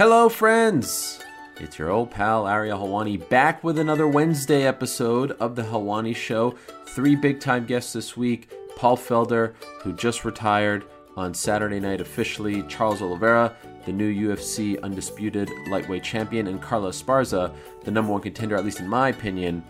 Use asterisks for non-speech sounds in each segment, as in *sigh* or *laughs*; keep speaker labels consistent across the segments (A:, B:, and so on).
A: Hello, friends! It's your old pal Ariel Helwani back with another Wednesday episode of The Helwani Show. Three big time guests this week Paul Felder, who just retired on Saturday night officially, Charles Oliveira, the new UFC undisputed lightweight champion, and Carla Esparza, the number one contender, at least in my opinion,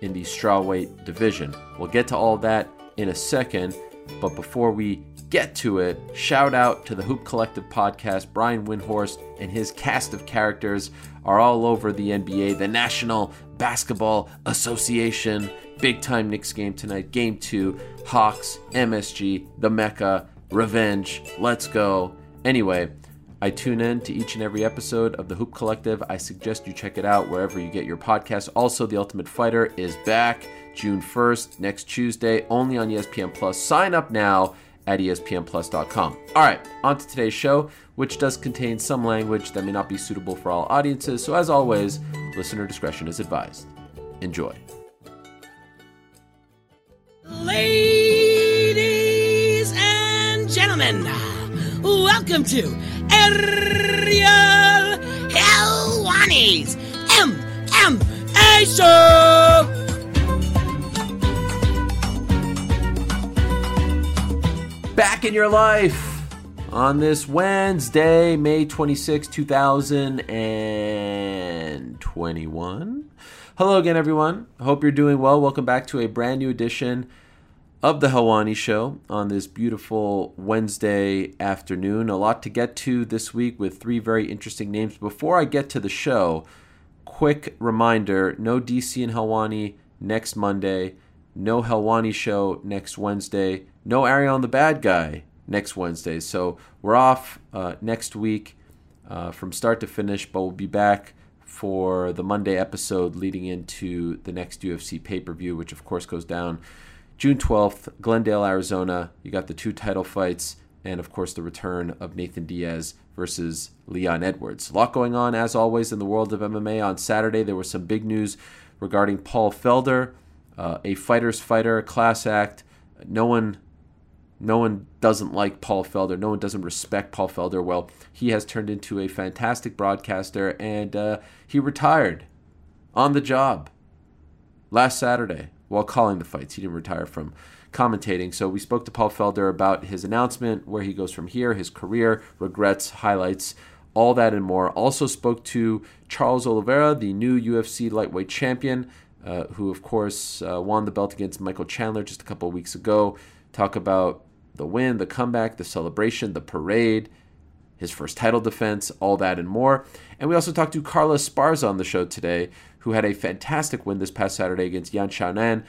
A: in the strawweight division. We'll get to all that in a second, but before we get to it, shout out to the Hoop Collective podcast. Brian Windhorst and his cast of characters are all over the NBA, the National Basketball Association. Big time Knicks game tonight. Game two, Hawks, MSG, the Mecca, Revenge. Let's go. Anyway, I tune in to each and every episode of the Hoop Collective. I suggest you check it out wherever you get your podcasts. Also, The Ultimate Fighter is back June 1st, next Tuesday, only on ESPN Plus. Sign up now at espnplus.com. All right, on to today's show, which does contain some language that may not be suitable for all audiences. So, as always, listener discretion is advised. Enjoy.
B: Ladies and gentlemen, welcome to Ariel Helwani's MMA Show!
A: Back in your life on this Wednesday, May 26, 2021. Hello again, everyone. Hope you're doing well. Welcome back to a brand new edition of the Helwani Show on this beautiful Wednesday afternoon. A lot to get to this week with three very interesting names. Before I get to the show, quick reminder no DC and Helwani next Monday, no Helwani show next Wednesday, no Ariel the Bad Guy next Wednesday. So we're off uh, next week uh, from start to finish, but we'll be back for the Monday episode leading into the next UFC pay per view, which of course goes down June 12th, Glendale, Arizona. You got the two title fights, and of course, the return of Nathan Diaz versus Leon Edwards. A lot going on, as always, in the world of MMA. On Saturday, there was some big news regarding Paul Felder, uh, a fighter's fighter, class act. No one. No one doesn't like Paul Felder. No one doesn't respect Paul Felder. Well, he has turned into a fantastic broadcaster, and uh, he retired on the job last Saturday while calling the fights. He didn't retire from commentating. So we spoke to Paul Felder about his announcement, where he goes from here, his career, regrets, highlights, all that and more. Also spoke to Charles Oliveira, the new UFC lightweight champion, uh, who of course uh, won the belt against Michael Chandler just a couple weeks ago. Talk about the win, the comeback, the celebration, the parade, his first title defense, all that and more. And we also talked to Carla Esparza on the show today, who had a fantastic win this past Saturday against Yan Xiaonan.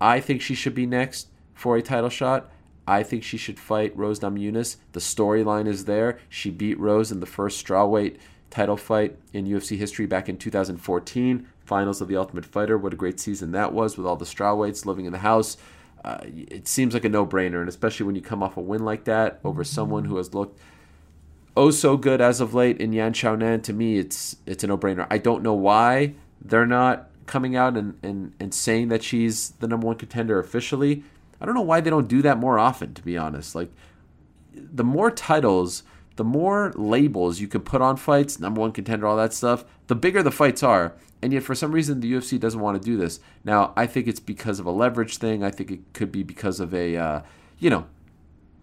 A: I think she should be next for a title shot. I think she should fight Rose Namajunas. The storyline is there. She beat Rose in the first strawweight title fight in UFC history back in 2014, finals of the Ultimate Fighter. What a great season that was with all the strawweights living in the house. Uh, it seems like a no-brainer, and especially when you come off a win like that over someone who has looked oh so good as of late in Yan Xiaonan. To me, it's it's a no-brainer. I don't know why they're not coming out and, and, and saying that she's the number one contender officially. I don't know why they don't do that more often, to be honest. Like, the more titles, the more labels you can put on fights, number one contender, all that stuff, the bigger the fights are. And yet, for some reason, the UFC doesn't want to do this. Now, I think it's because of a leverage thing. I think it could be because of a, uh, you know,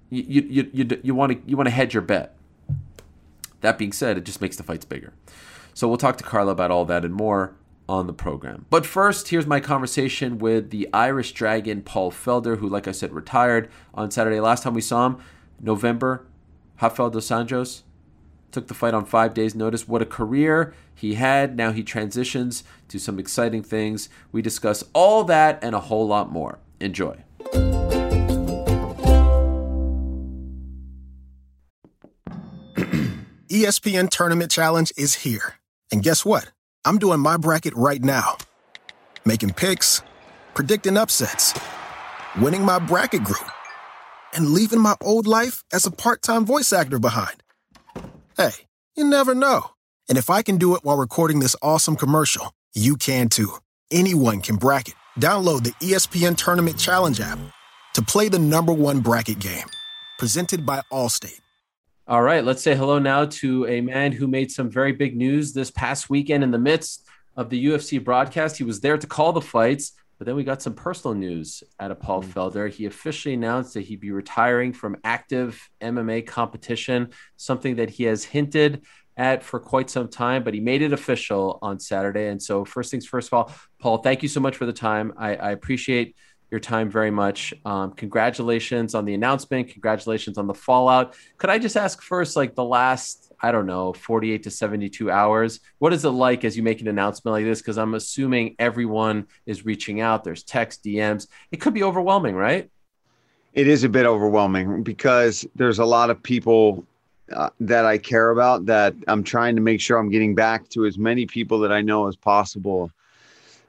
A: you you you you want to you want to hedge your bet. That being said, it just makes the fights bigger. So we'll talk to Carla about all that and more on the program. But first, here's my conversation with the Irish Dragon, Paul Felder, who, like I said, retired on Saturday. Last time we saw him, November, Rafael dos Anjos took the fight on five days' notice. What a career he had. Now he transitions to some exciting things. We discuss all that and a whole lot more. Enjoy. *clears throat*
C: ESPN Tournament Challenge is here. And guess what? I'm doing my bracket right now. Making picks, predicting upsets, winning my bracket group, and leaving my old life as a part time voice actor behind. Hey, you never know. And if I can do it while recording this awesome commercial, you can too. Anyone can bracket. Download the ESPN Tournament Challenge app to play the number one bracket game. Presented by Allstate.
A: All right, let's say hello now to a man who made some very big news this past weekend in the midst of the UFC broadcast. He was there to call the fights, but then we got some personal news out of Paul mm. Felder. He officially announced that he'd be retiring from active MMA competition, something that he has hinted at for quite some time, but he made it official on Saturday. And so, first things first of all, Paul, thank you so much for the time. I, I appreciate your time very much. Um, congratulations on the announcement. Congratulations on the fallout. Could I just ask first, like the last, I don't know, 48 to 72 hours, what is it like as you make an announcement like this? Because I'm assuming everyone is reaching out. There's text, DMs. It could be overwhelming, right?
D: It is a bit overwhelming because there's a lot of people uh, that I care about that I'm trying to make sure I'm getting back to as many people that I know as possible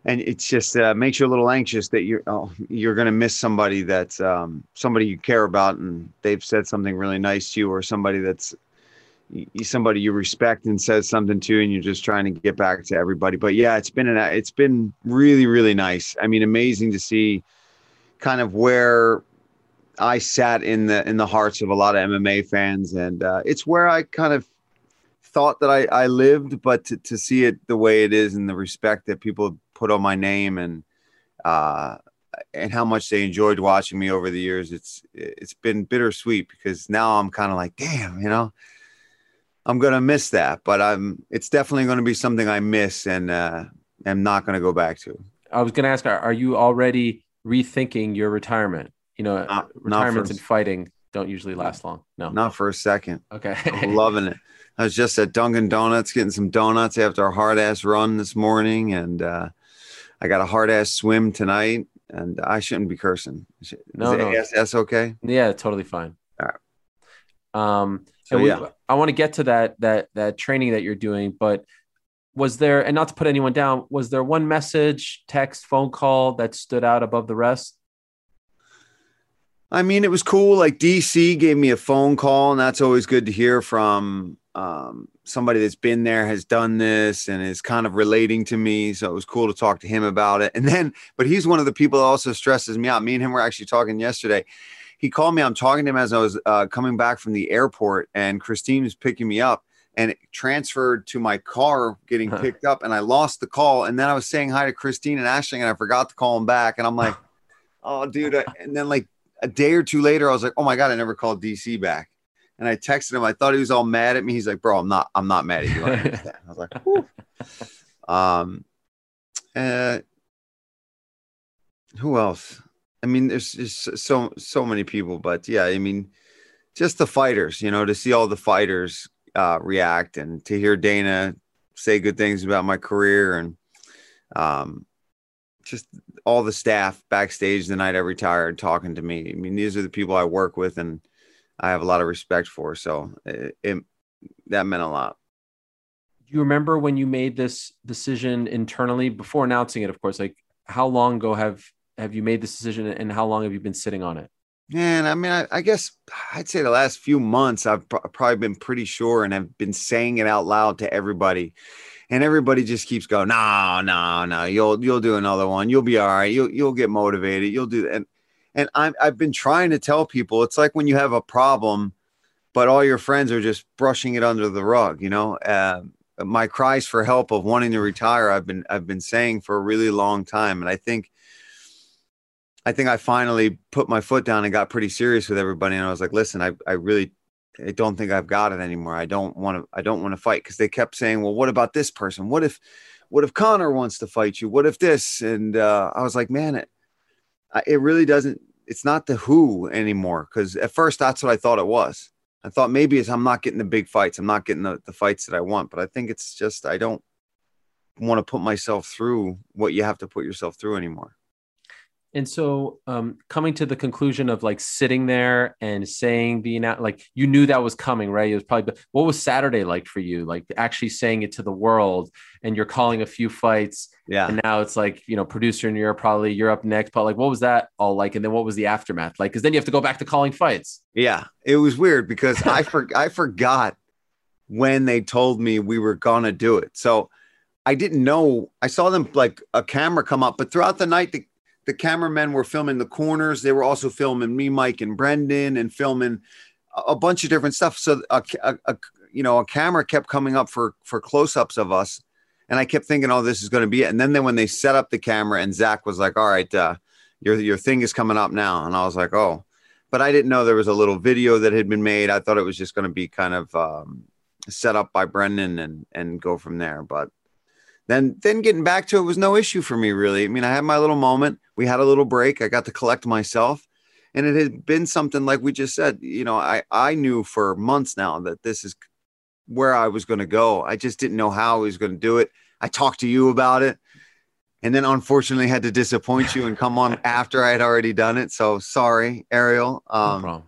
D: and it's just uh, makes you a little anxious that you're oh, you're going to miss somebody that's um, somebody you care about and they've said something really nice to you or somebody that's somebody you respect and says something to and you're just trying to get back to everybody. But yeah it's been an it's been really really nice. I mean amazing to see kind of where i sat in the in the hearts of a lot of mma fans. And uh, it's where i kind of thought that I, I lived, but to, to see it the way it is and the respect that people put on my name and uh, and how much they enjoyed watching me over the years, it's it's been bittersweet because now I'm kind of like, damn, you know, I'm gonna miss that, but I'm it's definitely gonna be something I miss and uh, am not gonna go back to.
A: I was gonna ask, are you already rethinking your retirement? You know, not, retirements and fighting don't usually last long. No,
D: not for a second.
A: Okay,
D: I'm loving it. I was just at Dunkin' Donuts getting some donuts after a hard ass run this morning, and uh, I got a hard ass swim tonight. And I shouldn't be cursing. Is
A: no, no,
D: that's okay.
A: Yeah, totally fine. All right. Um, so we, yeah, I want to get to that that that training that you're doing, but was there and not to put anyone down was there one message text phone call that stood out above the rest
D: i mean it was cool like dc gave me a phone call and that's always good to hear from um, somebody that's been there has done this and is kind of relating to me. So it was cool to talk to him about it. And then, but he's one of the people that also stresses me out. Me and him were actually talking yesterday. He called me. I'm talking to him as I was uh, coming back from the airport, and Christine was picking me up and it transferred to my car getting picked up and I lost the call. And then I was saying hi to Christine and Ashley and I forgot to call him back. And I'm like, *laughs* oh, dude. And then like a day or two later, I was like, oh my God, I never called DC back and I texted him. I thought he was all mad at me. He's like, "Bro, I'm not. I'm not mad at you." I, *laughs* I was like, Whew. "Um, uh, who else? I mean, there's just so so many people, but yeah, I mean, just the fighters. You know, to see all the fighters uh, react and to hear Dana say good things about my career and um, just all the staff backstage the night I retired talking to me. I mean, these are the people I work with and I have a lot of respect for. So it, it that meant a lot.
A: Do you remember when you made this decision internally before announcing it? Of course, like how long ago have have you made this decision, and how long have you been sitting on it?
D: Man, I mean, I, I guess I'd say the last few months I've pr- probably been pretty sure, and I've been saying it out loud to everybody and everybody just keeps going, no, no, no, you'll you'll do another one, you'll be all right, you'll you'll get motivated, you'll do that. And and I'm, I've been trying to tell people it's like when you have a problem, but all your friends are just brushing it under the rug. You know, uh, my cries for help of wanting to retire, I've been I've been saying for a really long time, and I think. I think I finally put my foot down and got pretty serious with everybody. And I was like, listen, I, I really I don't think I've got it anymore. I don't want to I don't want to fight because they kept saying, well, what about this person? What if what if Conor wants to fight you? What if this? And uh, I was like, man, it, it really doesn't it's not the who anymore because at first that's what I thought it was. I thought maybe it's I'm not getting the big fights, I'm not getting the, the fights that I want, but I think it's just I don't want to put myself through what you have to put yourself through anymore.
A: And so, um, coming to the conclusion of like sitting there and saying being out, like you knew that was coming, right? It was probably what was Saturday like for you? Like actually saying it to the world, and you're calling a few fights,
D: yeah.
A: And now it's like you know, producer and you're probably you're up next, but like, what was that all like? And then what was the aftermath like? Because then you have to go back to calling fights.
D: Yeah, it was weird because I *laughs* for I forgot when they told me we were gonna do it, so. I didn't know. I saw them like a camera come up, but throughout the night, the the cameramen were filming the corners. They were also filming me, Mike, and Brendan, and filming a, bunch of different stuff. So a, a, a you know a camera kept coming up for for close ups of us, and I kept thinking, oh, this is going to be it. And then then when they set up the camera, and Zach was like, all right, uh, your your thing is coming up now, and I was like, oh, but I didn't know there was a little video that had been made. I thought it was just going to be kind of um, set up by Brendan and and go from there, but then then getting back to it was no issue for me really. I mean, I had my little moment. We had a little break. I got to collect myself. And it had been something like we just said, you know, I I knew for months now that this is where I was going to go. I just didn't know how I was going to do it. I talked to you about it. And then unfortunately had to disappoint you and come on *laughs* after I had already done it. So sorry, Ariel. Um, no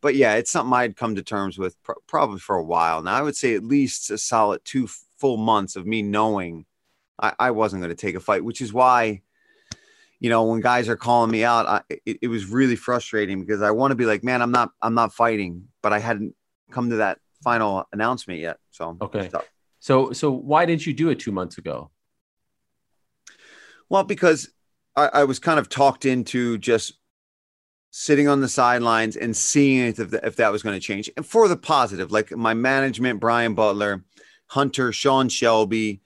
D: but yeah, it's something I'd come to terms with pr- probably for a while. Now I would say at least a solid two full months of me knowing I, I wasn't going to take a fight, which is why, you know, when guys are calling me out, I, it, it was really frustrating because I want to be like, man, I'm not, I'm not fighting, but I hadn't come to that final announcement yet. So
A: okay. So, so why didn't you do it two months ago?
D: Well, because I, I was kind of talked into just sitting on the sidelines and seeing if, the, if that was going to change and for the positive like my management brian butler hunter sean shelby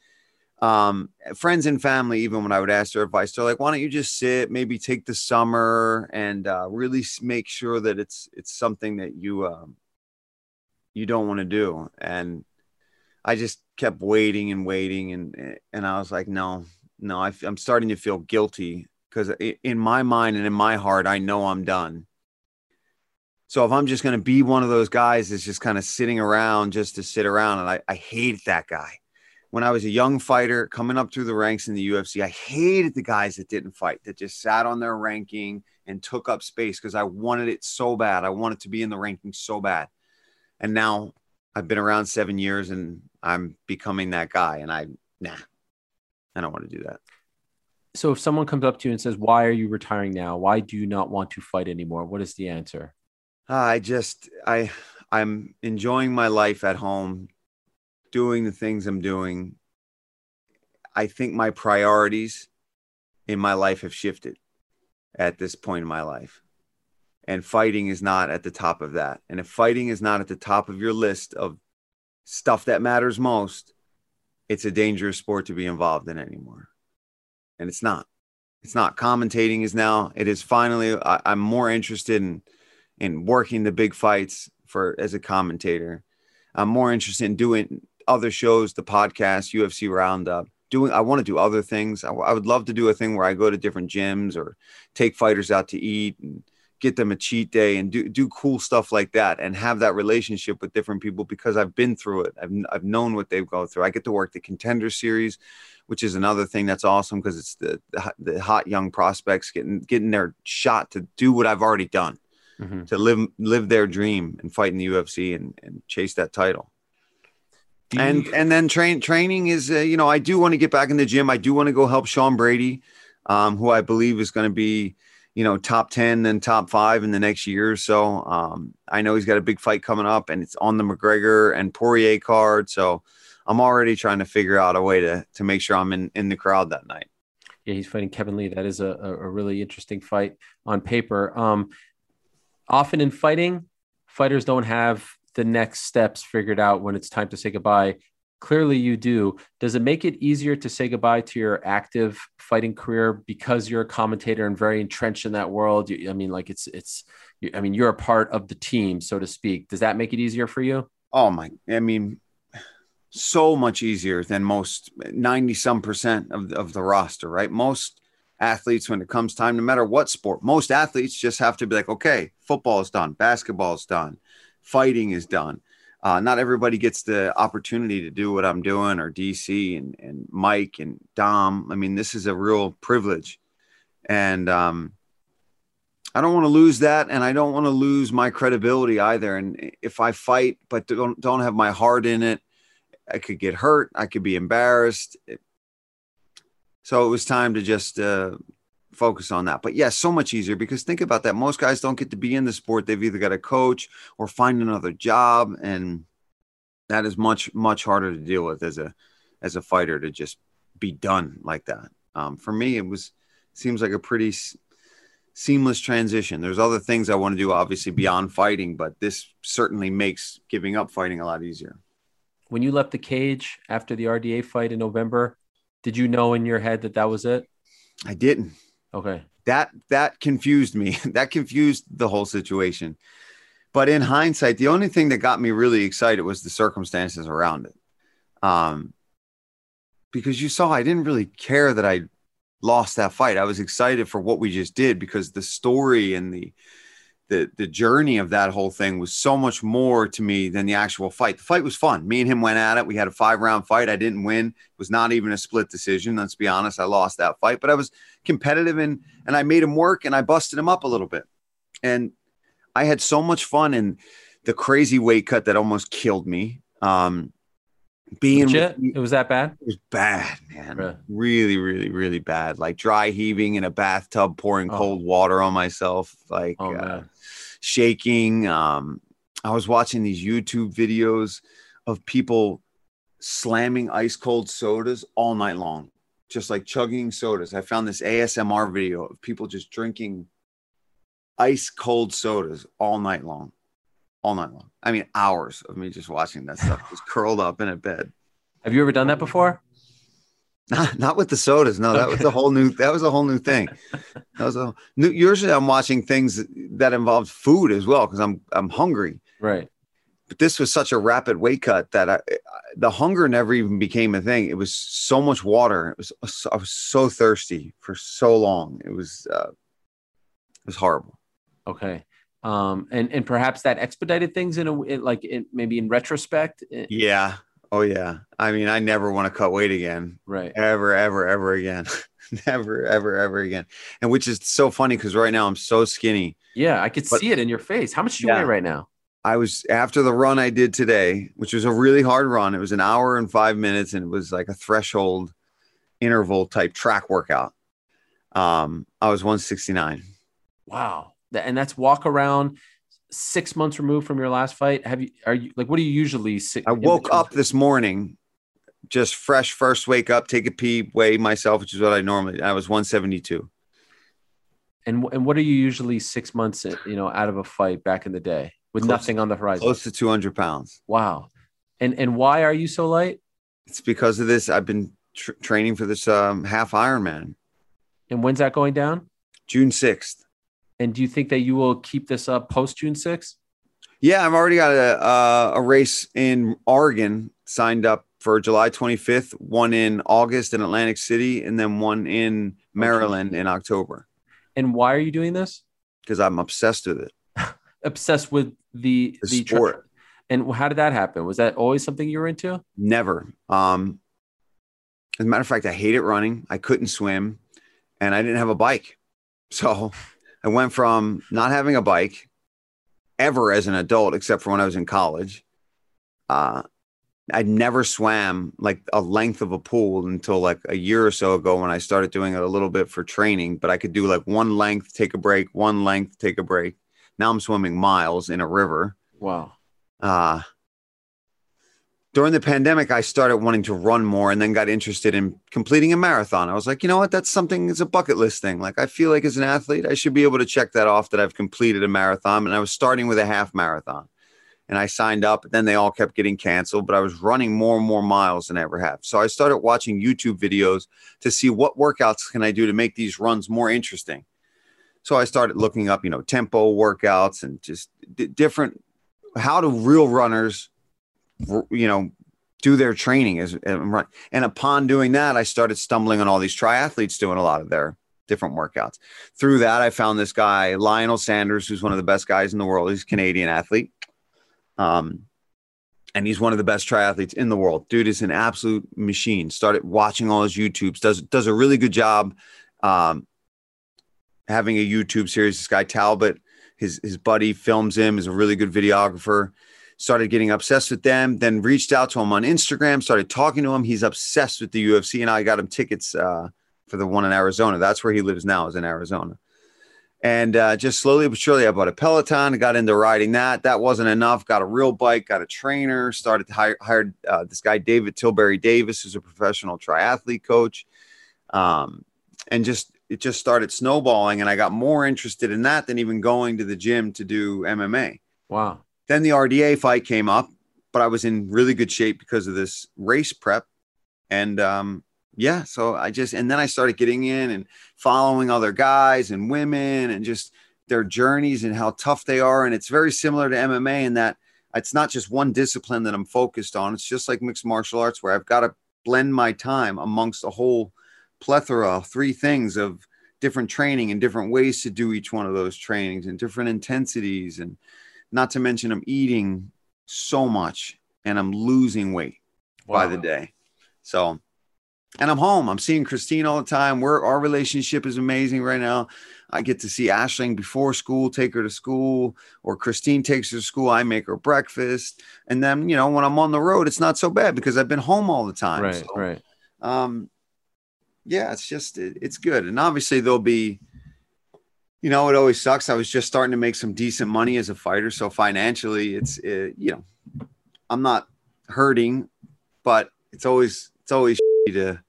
D: um, friends and family, even when I would ask their advice, they're like, "Why don't you just sit? Maybe take the summer and uh, really make sure that it's it's something that you um, you don't want to do." And I just kept waiting and waiting, and and I was like, "No, no, I, I'm starting to feel guilty because in my mind and in my heart, I know I'm done." So if I'm just going to be one of those guys that's just kind of sitting around just to sit around, and I, I hate that guy when I was a young fighter coming up through the ranks in the UFC, I hated the guys that didn't fight, that just sat on their ranking and took up space because I wanted it so bad. I wanted to be in the ranking so bad. And now I've been around seven years and I'm becoming that guy. And I, nah, I don't want to do that.
A: So if someone comes up to you and says, Why are you retiring now? Why do you not want to fight anymore? What is the answer?
D: I just, I, I'm enjoying my life at home, doing the things I'm doing, I think my priorities in my life have shifted at this point in my life. And fighting is not at the top of that. And if fighting is not at the top of your list of stuff that matters most, it's a dangerous sport to be involved in anymore. And it's not. It's not. Commentating is now, it is finally, I, am more interested in in working the big fights for as a commentator. I'm more interested in doing other shows, the podcast, UFC Roundup. Doing, I want to do other things. I, I would love to do a thing where I go to different gyms or take fighters out to eat and get them a cheat day and do do cool stuff like that and have that relationship with different people because I've been through it. I've I've known what they've gone through. I get to work the contender series, which is another thing that's awesome because it's the, the, the hot young prospects getting getting their shot to do what I've already done, mm-hmm. to live live their dream and fight in the UFC and and chase that title and and then train training is uh, you know I do want to get back in the gym. I do want to go help Sean Brady, um, who I believe is going to be you know top ten and top five in the next year or so. Um, I know he's got a big fight coming up, and it's on the McGregor and Poirier card. So I'm already trying to figure out a way to to make sure I'm in in the crowd that night.
A: Yeah, he's fighting Kevin Lee. That is a, a really interesting fight on paper. Um, often in fighting, fighters don't have the next steps figured out when it's time to say goodbye. Clearly, you do. Does it make it easier to say goodbye to your active fighting career because you're a commentator and very entrenched in that world? You, I mean, like it's it's. I mean, you're a part of the team, so to speak. Does that make it easier for you?
D: Oh my! I mean, so much easier than most 90 some percent of, of the roster, right? Most athletes, when it comes time, no matter what sport, most athletes just have to be like, okay, football is done, basketball is done, fighting is done. Uh, not everybody gets the opportunity to do what I'm doing, or DC and, and Mike and Dom. I mean, this is a real privilege. And um, I don't want to lose that. And I don't want to lose my credibility either. And if I fight, but don't, don't have my heart in it, I could get hurt. I could be embarrassed. So it was time to just uh, focus on that. But yeah, so much easier because think about that. Most guys don't get to be in the sport. They've either got a coach or find another job. And that is much, much harder to deal with as a as a fighter to just be done like that. Um, for me, it was seems like a pretty seamless transition. There's other things I want to do, obviously beyond fighting, but this certainly makes giving up fighting a lot easier.
A: When you left the cage after the RDA fight in November, did you know in your head that that was it?
D: I didn't.
A: Okay.
D: That that confused me. *laughs* that confused the whole situation. But in hindsight, the only thing that got me really excited was the circumstances around it. Um, because you saw I didn't really care that I lost that fight. I was excited for what we just did because the story and the the the journey of that whole thing was so much more to me than the actual fight. The fight was fun. Me and him went at it. We had a five round fight. I didn't win. It was not even a split decision. Let's be honest. I lost that fight, but I was competitive and and I made him work and I busted him up a little bit. And I had so much fun in the crazy weight cut that almost killed me. Um, being
A: Legit? it was that bad.
D: It was bad, man. Really? really, really, really bad. Like dry heaving in a bathtub, pouring oh. cold water on myself, like oh, uh, shaking. Um, I was watching these YouTube videos of people slamming ice cold sodas all night long, just like chugging sodas. I found this ASMR video of people just drinking ice cold sodas all night long all night long. I mean, hours of me just watching that stuff, just curled up in a bed.
A: Have you ever done that before?
D: Not, not with the sodas. No, that okay. was a whole new. That was a whole new thing. That was a new. Usually, I'm watching things that involved food as well because I'm I'm hungry.
A: Right.
D: But this was such a rapid weight cut that I, the hunger never even became a thing. It was so much water. It was I was so thirsty for so long. It was uh, it was horrible.
A: Okay um, and and perhaps that expedited things in a like in, maybe in retrospect.
D: Yeah. Oh yeah. I mean, I never want to cut weight again.
A: Right.
D: Ever, ever, ever again. *laughs* never, ever, ever again. And which is so funny because right now I'm so skinny.
A: Yeah, I could but, see it in your face. How much do you yeah, weigh right now?
D: I was after the run I did today, which was a really hard run. It was an hour and five minutes, and it was like a threshold interval type track workout. Um, I was 169.
A: Wow and that's walk around six months removed from your last fight. Have you are you like what do you usually see?
D: I woke up this morning, just fresh, first wake up, take a pee, weigh myself, which is what I normally. I was 172.
A: And and what are you usually six months, you know, out of a fight back in the day with close, nothing on the horizon?
D: Close to 200 pounds.
A: Wow. And and why are you so light?
D: It's because of this. I've been tr- training for this um, half Ironman.
A: And when's that going down?
D: June 6th.
A: And do you think that you will keep this up post June 6th?
D: Yeah, I've already got a, uh, a race in Oregon signed up for July 25th, one in August in Atlantic City, and then one in Maryland okay. in October.
A: And why are you doing this?
D: Because I'm obsessed with it. *laughs*
A: obsessed with the
D: the, the sport.
A: And how did that happen? Was that always something you were into?
D: Never. Um, as a matter of fact, I hated running. I couldn't swim, and I didn't have a bike. So I went from not having a bike ever as an adult, except for when I was in college. Uh, I never swam like a length of a pool until like a year or so ago when I started doing it a little bit for training. But I could do like one length, take a break, one length, take a break. Now I'm swimming miles in a river.
A: Wow.
D: Uh, during the pandemic, I started wanting to run more and then got interested in completing a marathon. I was like, you know what? That's something, it's a bucket list thing. Like, I feel like as an athlete, I should be able to check that off that I've completed a marathon. And I was starting with a half marathon and I signed up. And Then they all kept getting canceled, but I was running more and more miles than I ever have. So I started watching YouTube videos to see what workouts can I do to make these runs more interesting. So I started looking up, you know, tempo workouts and just d- different, how do real runners you know, do their training as and, and upon doing that, I started stumbling on all these triathletes doing a lot of their different workouts. Through that, I found this guy Lionel Sanders, who's one of the best guys in the world. He's a Canadian athlete, um, and he's one of the best triathletes in the world. Dude is an absolute machine. Started watching all his YouTubes. does does a really good job. Um, having a YouTube series. This guy Talbot, his his buddy films him. is a really good videographer started getting obsessed with them, then reached out to him on Instagram, started talking to him. He's obsessed with the UFC, and I got him tickets uh, for the one in Arizona. That's where he lives now, is in Arizona. And uh, just slowly but surely, I bought a Peloton, got into riding that. That wasn't enough. Got a real bike, got a trainer, started to hire hired uh, this guy, David Tilbury Davies, who's a professional triathlete coach. Um, and just it just started snowballing, and I got more interested in that than even going to the gym to do MMA.
A: Wow.
D: Then the RDA fight came up, but I was in really good shape because of this race prep, and um, yeah, so I just and then I started getting in and following other guys and women and just their journeys and how tough they are, and it's very similar to MMA in that it's not just one discipline that I'm focused on. It's just like mixed martial arts where I've got to blend my time amongst a whole plethora, of three things of different training and different ways to do each one of those trainings and different intensities. And not to mention, I'm eating so much and I'm losing weight wow. by the day. So, and I'm home. I'm seeing Christine all the time. We're our relationship is amazing right now. I get to see Ashling before school, take her to school, or Christine takes her to school. I make her breakfast, and then you know when I'm on the road, it's not so bad because I've been home all the time.
A: Right, so, right.
D: Um, yeah, it's just it, it's good, and obviously there'll be. You know, it always sucks. I was just starting to make some decent money as a fighter, so financially, it's it, you know, I'm not hurting, but it's always it's always *laughs* to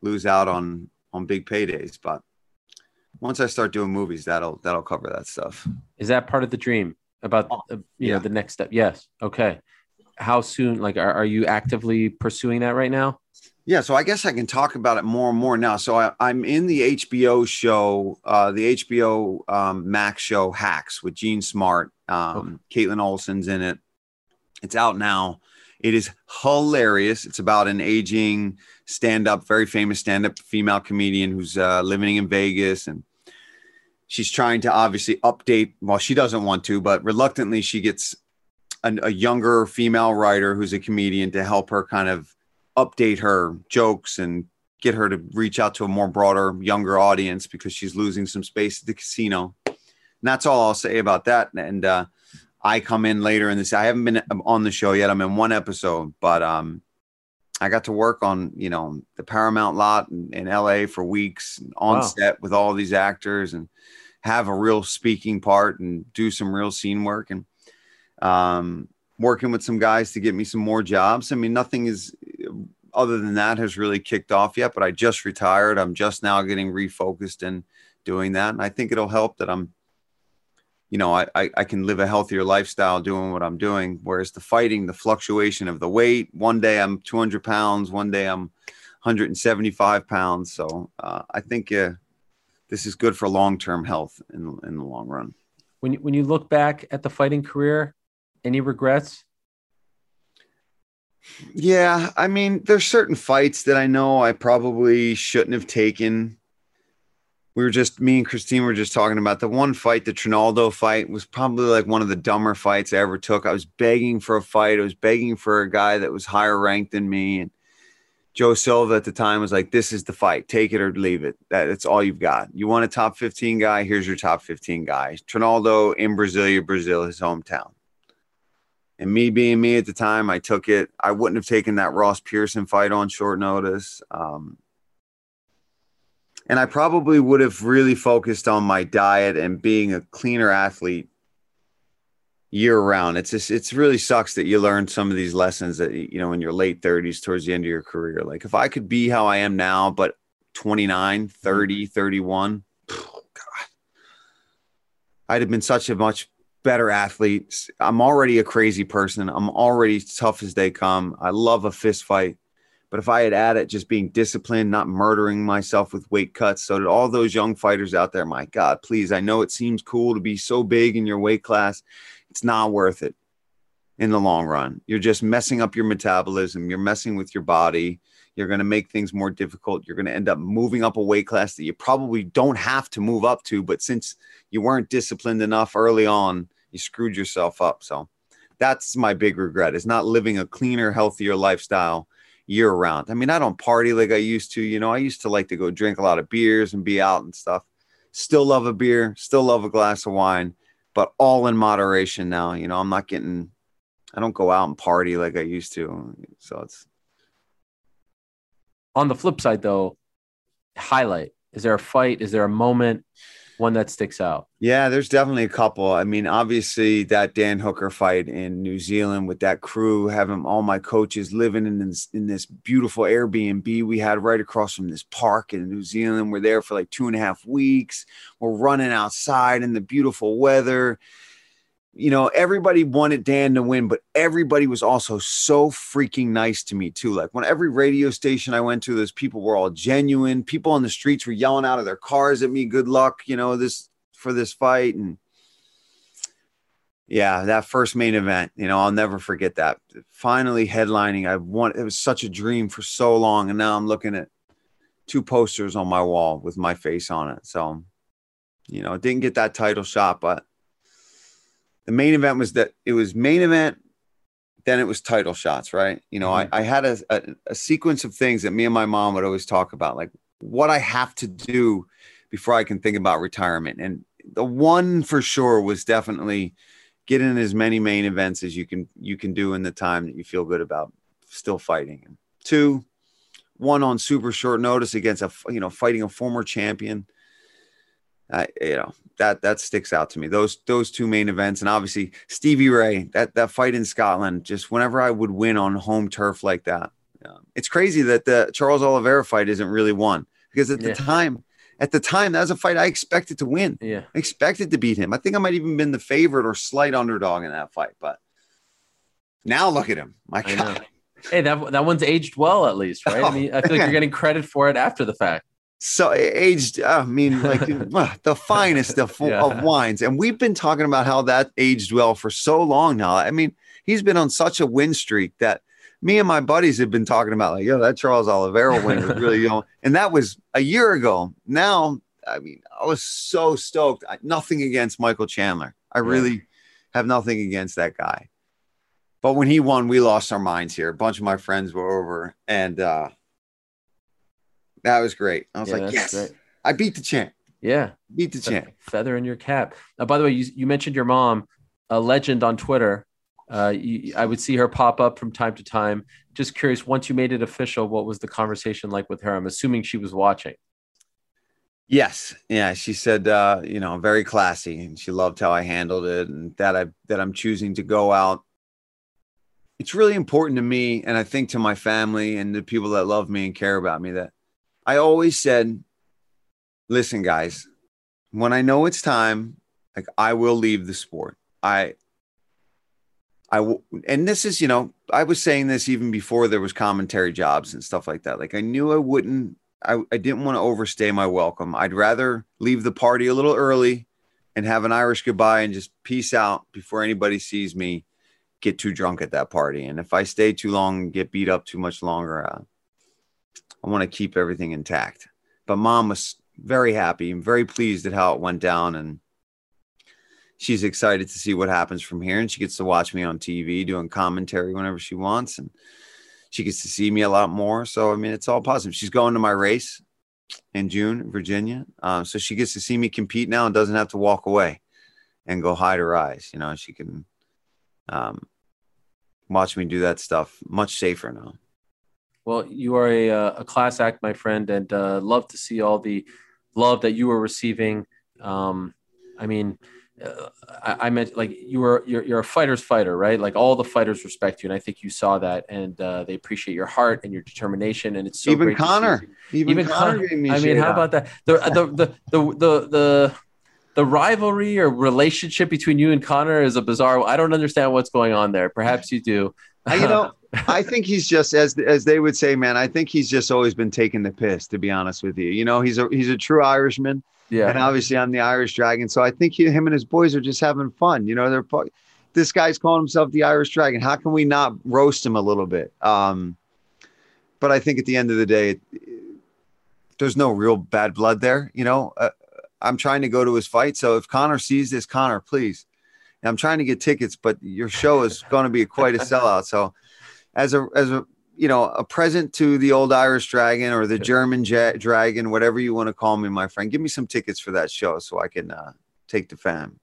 D: lose out on on big paydays. But once I start doing movies, that'll that'll cover that stuff.
A: Is that part of the dream about uh, you yeah. know the next step? Yes. Okay. How soon? Like, are, are you actively pursuing that right now?
D: Yeah, so I guess I can talk about it more and more now. So I, am in the HBO show, uh, the HBO um, Max show Hacks with Jean Smart. Um, okay. Kaitlin Olson's in it. It's out now. It is hilarious. It's about an aging stand up, very famous stand up female comedian who's uh, living in Vegas and she's trying to obviously update. Well, she doesn't want to, but reluctantly, she gets an, a younger female writer who's a comedian to help her kind of update her jokes and get her to reach out to a more broader, younger audience because she's losing some space at the casino. And that's all I'll say about that. And uh, I come in later in this. I haven't been on the show yet. I'm in one episode, but um, I got to work on you know the Paramount lot in, in LA for weeks on wow. set with all these actors and have a real speaking part and do some real scene work and um, working with some guys to get me some more jobs. I mean, nothing is other than that has really kicked off yet, but I just retired. I'm just now getting refocused and doing that. And I think it'll help that I'm, you know, I, I, I can live a healthier lifestyle doing what I'm doing. Whereas the fighting, the fluctuation of the weight, one day I'm 200 pounds, one day I'm 175 pounds. So uh, I think, uh, this is good for long term health in in the long run.
A: When you, when you look back at the fighting career, any regrets?
D: Yeah, I mean, there's certain fights that I know I probably shouldn't have taken. We were just me and Christine were just talking about the one fight, the Trinaldo fight, was probably like one of the dumber fights I ever took. I was begging for a fight. I was begging for a guy that was higher ranked than me, and Joe Silva at the time was like, "This is the fight. Take it or leave it. That, that's all you've got. You want a top 15 guy? Here's your top 15 guy. Trinaldo in Brasilia, Brazil, his hometown." And me being me at the time, I took it. I wouldn't have taken that Ross Pearson fight on short notice. Um, and I probably would have really focused on my diet and being a cleaner athlete year round. It's just it's really sucks that you learn some of these lessons that you know in your late 30s towards the end of your career. Like if I could be how I am now, but 29, 30, 31, *sighs* God, I'd have been such a much better athletes. I'm already a crazy person. I'm already tough as they come. I love a fist fight. But if I had added just being disciplined, not murdering myself with weight cuts, so that all those young fighters out there, my God, please, I know it seems cool to be so big in your weight class it's not worth it in the long run. You're just messing up your metabolism. You're messing with your body. You're going to make things more difficult. You're going to end up moving up a weight class that you probably don't have to move up to. But since you weren't disciplined enough early on, you screwed yourself up. So that's my big regret is not living a cleaner, healthier lifestyle year round. I mean, I don't party like I used to. You know, I used to like to go drink a lot of beers and be out and stuff. Still love a beer, still love a glass of wine but all in moderation now. You know, I'm not getting, I don't go out and party like I used to. So it's.
A: On the flip side, though, highlight. Is there a fight? Is there a moment? One that sticks out.
D: Yeah, there's definitely a couple. I mean, obviously that Dan Hooker fight in New Zealand with that crew, having all my coaches living in this in this beautiful Airbnb we had right across from this park in New Zealand. We're there for like two and a half weeks. We're running outside in the beautiful weather you know, everybody wanted Dan to win, but everybody was also so freaking nice to me too. Like when every radio station I went to, those people were all genuine. People on the streets were yelling out of their cars at me, "Good luck," you know, this for this fight. And yeah, that first main event, you know, I'll never forget that. Finally headlining, I want it was such a dream for so long, and now I'm looking at two posters on my wall with my face on it. So, you know, didn't get that title shot, but the main event was that it was main event, then it was title shots, right? You know, mm-hmm. I, I had a, a, a sequence of things that me and my mom would always talk about, like what I have to do before I can think about retirement. And the one for sure was definitely get in as many main events as you can you can do in the time that you feel good about still fighting. And two, one on super short notice against a you know fighting a former champion. I, you know that that sticks out to me. Those those two main events, and obviously Stevie Ray. That that fight in Scotland. Just whenever I would win on home turf like that, it's crazy that the Charles Oliveira fight isn't really won because at yeah. the time, at the time that was a fight I expected to win.
A: Yeah,
D: I expected to beat him. I think I might even been the favorite or slight underdog in that fight. But now look at him. My God.
A: Hey, that that one's aged well at least, right? *laughs* Oh, I mean, I feel like you're getting credit for it after the fact
D: so aged i mean like *laughs* the finest of, yeah. of, wines. And we've been talking about how that aged well for so long now. I mean he's been on such a win streak that me and my buddies have been talking about like yo that charles oliveira win was really *laughs* you know and that was a year ago. Now i mean i was so stoked. I, nothing against michael chandler. I yeah. really have nothing against that guy. But when he won we lost our minds here. A bunch of my friends were over. And uh that was great. I was yeah, like, yes, great. I beat the champ.
A: Yeah,
D: beat the champ.
A: Feather in your cap. Uh, by the way, you, you mentioned your mom, a legend on Twitter. Uh, you, I would see her pop up from time to time. Just curious, once you made it official, what was the conversation like with her? I'm assuming she was watching.
D: Yes, yeah. She said, uh, you know, very classy, and she loved how I handled it, and that I that I'm choosing to go out. It's really important to me, and I think to my family and the people that love me and care about me that I always said, listen, guys, when I know it's time, like I will leave the sport. I, I will, and this is, you know, I was saying this even before there was commentary jobs and stuff like that. Like I knew I wouldn't, I, I didn't want to overstay my welcome. I'd rather leave the party a little early and have an Irish goodbye and just peace out before anybody sees me get too drunk at that party. And if I stay too long, get beat up too much longer, uh, I want to keep everything intact. But mom was very happy and very pleased at how it went down. And she's excited to see what happens from here. And she gets to watch me on TV doing commentary whenever she wants. And she gets to see me a lot more. So, I mean, it's all positive. She's going to my race in June, Virginia. Um, so she gets to see me compete now and doesn't have to walk away and go hide her eyes. You know, she can um, watch me do that stuff much safer now.
A: Well, you are a, uh, a class act, my friend, and uh, love to see all the love that you are receiving. Um, I mean, uh, I, I, meant like you were you're, you're, a fighter's fighter, right? Like all the fighters respect you, and I think you saw that, and uh, they appreciate your heart and your determination. And it's so
D: even Conor,
A: even, even Conor. Conor I mean, how about that? The the *laughs* the the the, the the rivalry or relationship between you and Conor is a bizarre. I don't understand what's going on there. Perhaps you do.
D: you know, *laughs* I *laughs* think he's just as as they would say, man. I think he's just always been taking the piss. To be honest with you, you know, he's a he's a true Irishman.
A: Yeah.
D: And obviously, I'm the Irish Dragon, so I think he, him and his boys are just having fun. You know, they're this guy's calling himself the Irish Dragon. How can we not roast him a little bit? Um, but I think at the end of the day, there's no real bad blood there. You know, uh, I'm trying to go to his fight, so if Conor sees this, Conor, please. I'm trying to get tickets, but your show is going to be quite a sellout. So as a as a you know a present to the old Irish Dragon or the German ja- Dragon, whatever you want to call me, my friend. Give me some tickets for that show so I can uh, take the fam.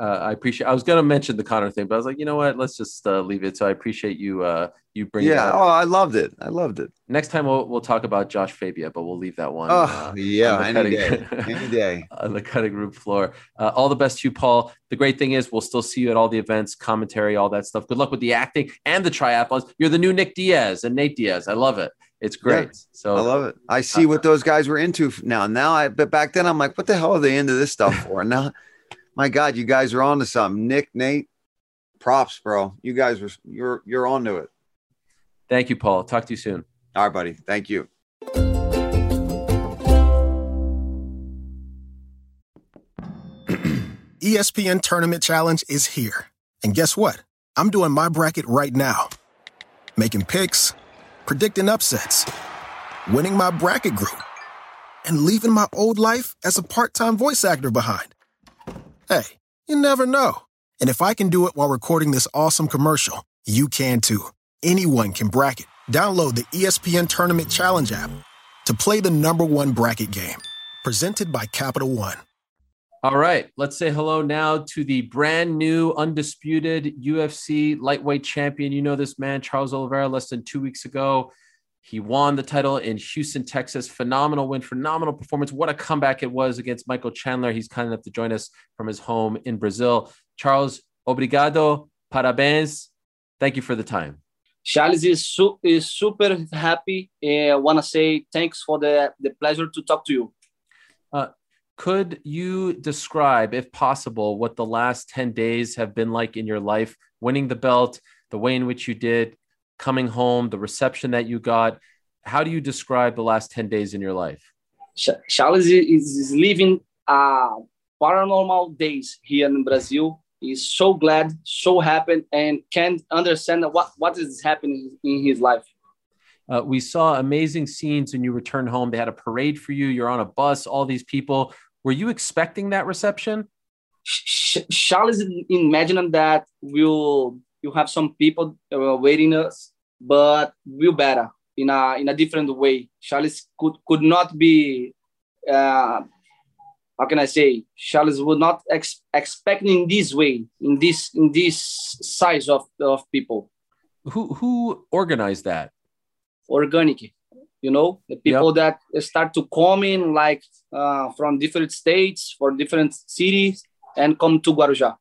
A: Uh, I appreciate. I was going to mention the Conor thing, but I was like, you know what? Let's just uh, leave it. So I appreciate you. Uh, you bring.
D: Yeah. Oh, I loved it. I loved it.
A: Next time we'll we'll talk about Josh Fabia, but we'll leave that one.
D: Oh
A: uh,
D: yeah,
A: on
D: any
A: cutting-
D: day, *laughs* any day.
A: on the cutting room floor. Uh, all the best to you, Paul. The great thing is we'll still see you at all the events, commentary, all that stuff. Good luck with the acting and the triathlons. You're the new Nick Diaz and Nate Diaz. I love it. It's great. So
D: I love it. I see what those guys were into now. Now I, but back then I'm like, what the hell are they into this stuff for? Now, my God, you guys are on to something. Nick, Nate, props, bro. You guys were you're you're on to it.
A: thank you, Paul. Talk to you soon.
D: All right, buddy. Thank you. *clears throat*
C: ESPN Tournament Challenge is here. And guess what? I'm doing my bracket right now. Making picks, predicting upsets, winning my bracket group, and leaving my old life as a part time voice actor behind. Hey, you never know. And if I can do it while recording this awesome commercial, you can too. Anyone can bracket. Download the ESPN Tournament Challenge app to play the number one bracket game. Presented by Capital One.
A: All right, let's say hello now to the brand new, undisputed UFC lightweight champion. You know this man, Charles Oliveira, less than two weeks ago. He won the title in Houston, Texas. Phenomenal win, phenomenal performance. What a comeback it was against Michael Chandler. He's kind enough to join us from his home in Brazil. Charles, obrigado, parabéns. Thank you for the time.
E: Charles is, su- is super happy. Eh, I want to say thanks for the, the pleasure to talk to you.
A: Uh, could you describe, if possible, what the last 10 days have been like in your life? Winning the belt, the way in which you did, coming home, the reception that you got. How do you describe the last 10 days in your life?
E: Charles is, living uh, paranormal days here in Brazil. He's so glad, so happy, and can't understand what, what is happening in his life.
A: Uh, we saw amazing scenes when you returned home. They had a parade for you. You're on a bus, all these people. Were you expecting that reception?
E: Ch- Charles imagining that we'll you have some people uh, waiting us, but we'll better in a in a different way. Charles could could not be. Uh, how can I say? Charles would not ex- expect in this way, in this in this size of of people,
A: Who who organized that?
E: organic. You know, the people that start to come in like uh, from different states, for different cities, and come to Guarujá.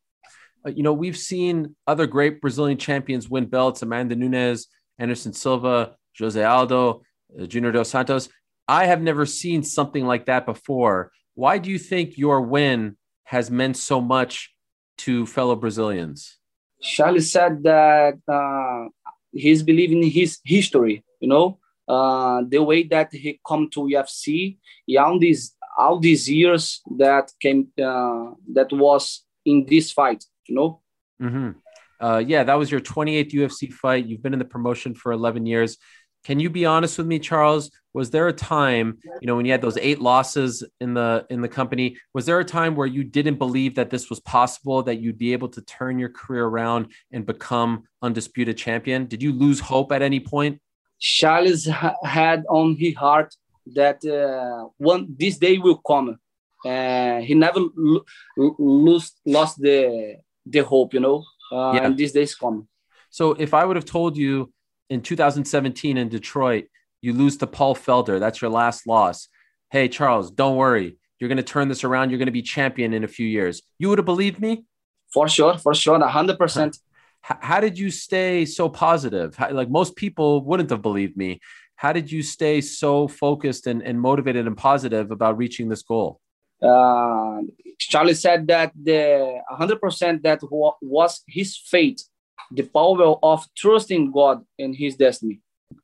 A: Uh, you know, we've seen other great Brazilian champions win belts: Amanda Nunes, Anderson Silva, Jose Aldo, uh, Junior Dos Santos. I have never seen something like that before. Why do you think your win has meant so much to fellow Brazilians?
E: Charlie said that uh, he's believing in his history, you know, uh, the way that he come to UFC, all these all these years that came uh, that was in this fight, know.
A: Mm-hmm. Uh, yeah, that was your 28th UFC fight. You've been in the promotion for 11 years. Can you be honest with me, Charles? Was there a time, you know, when you had those eight losses in the in the company, was there a time where you didn't believe that this was possible, that you'd be able to turn your career around and become undisputed champion? Did you lose hope at any point?
E: Charles had on his heart that uh, one this day will come. Uh, he never lo- lost lost the the hope, you know. Uh,
A: Yeah.
E: And this day is coming.
A: So if I would have told you in 2017 in Detroit, you lose to Paul Felder, that's your last loss. Hey, Charles, don't worry. You're going to turn this around. You're going to be champion in a few years. You would have believed me?
E: For sure, for sure, hundred percent.
A: How did you stay so positive? How, like most people wouldn't have believed me. How did you stay so focused and, and motivated and positive about reaching this goal?
E: Uh, Charlie said that the 100% that wa- was his fate, the power of trusting God in his destiny.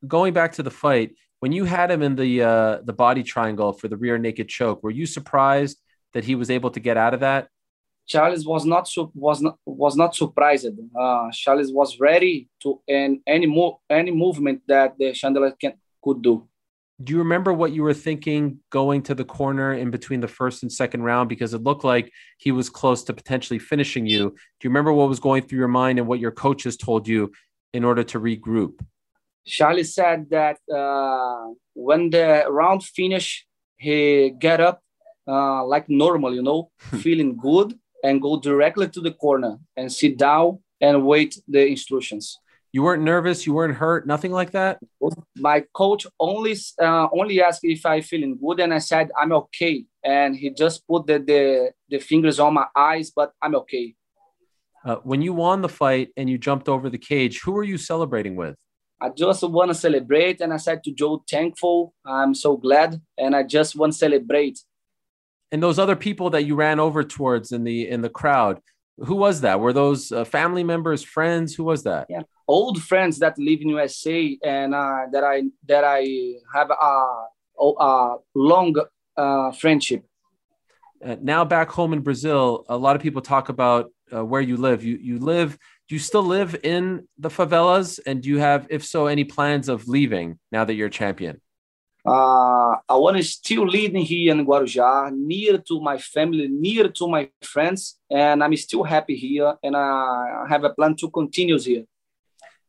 A: Going back to the fight, when you had him in the uh, the body triangle for the rear naked choke, were you surprised that he was able to get out of that?
E: Charles was not was not was not surprised. Uh, Charles was ready to and any move any movement that the Chandler can could do.
A: Do you remember what you were thinking going to the corner in between the first and second round? Because it looked like he was close to potentially finishing you. Do you remember what was going through your mind and what your coaches told you in order to regroup?
E: Charlie said that uh, when the round finished, he get up uh, like normal, you know, *laughs* feeling good and go directly to the corner and sit down and wait the instructions.
A: You weren't nervous. You weren't hurt. Nothing like that.
E: My coach only uh, only asked if I feeling good, and I said I'm okay. And he just put the the, the fingers on my eyes, but I'm okay.
A: Uh, when you won the fight and you jumped over the cage, who were you celebrating with?
E: I just want to celebrate, and I said to Joe, "Thankful, I'm so glad," and I just want to celebrate.
A: And those other people that you ran over towards in the in the crowd, who was that? Were those uh, family members, friends? Who was that?
E: Yeah, old friends that live in USA and uh, that I that I have a, a long uh, friendship.
A: Uh, now back home in Brazil, a lot of people talk about uh, where you live. You you live. Do you still live in the favelas? And do you have, if so, any plans of leaving now that you're champion?
E: Uh, I want to still live here in Guarujá, near to my family, near to my friends, and I'm still happy here. And I have a plan to continue here.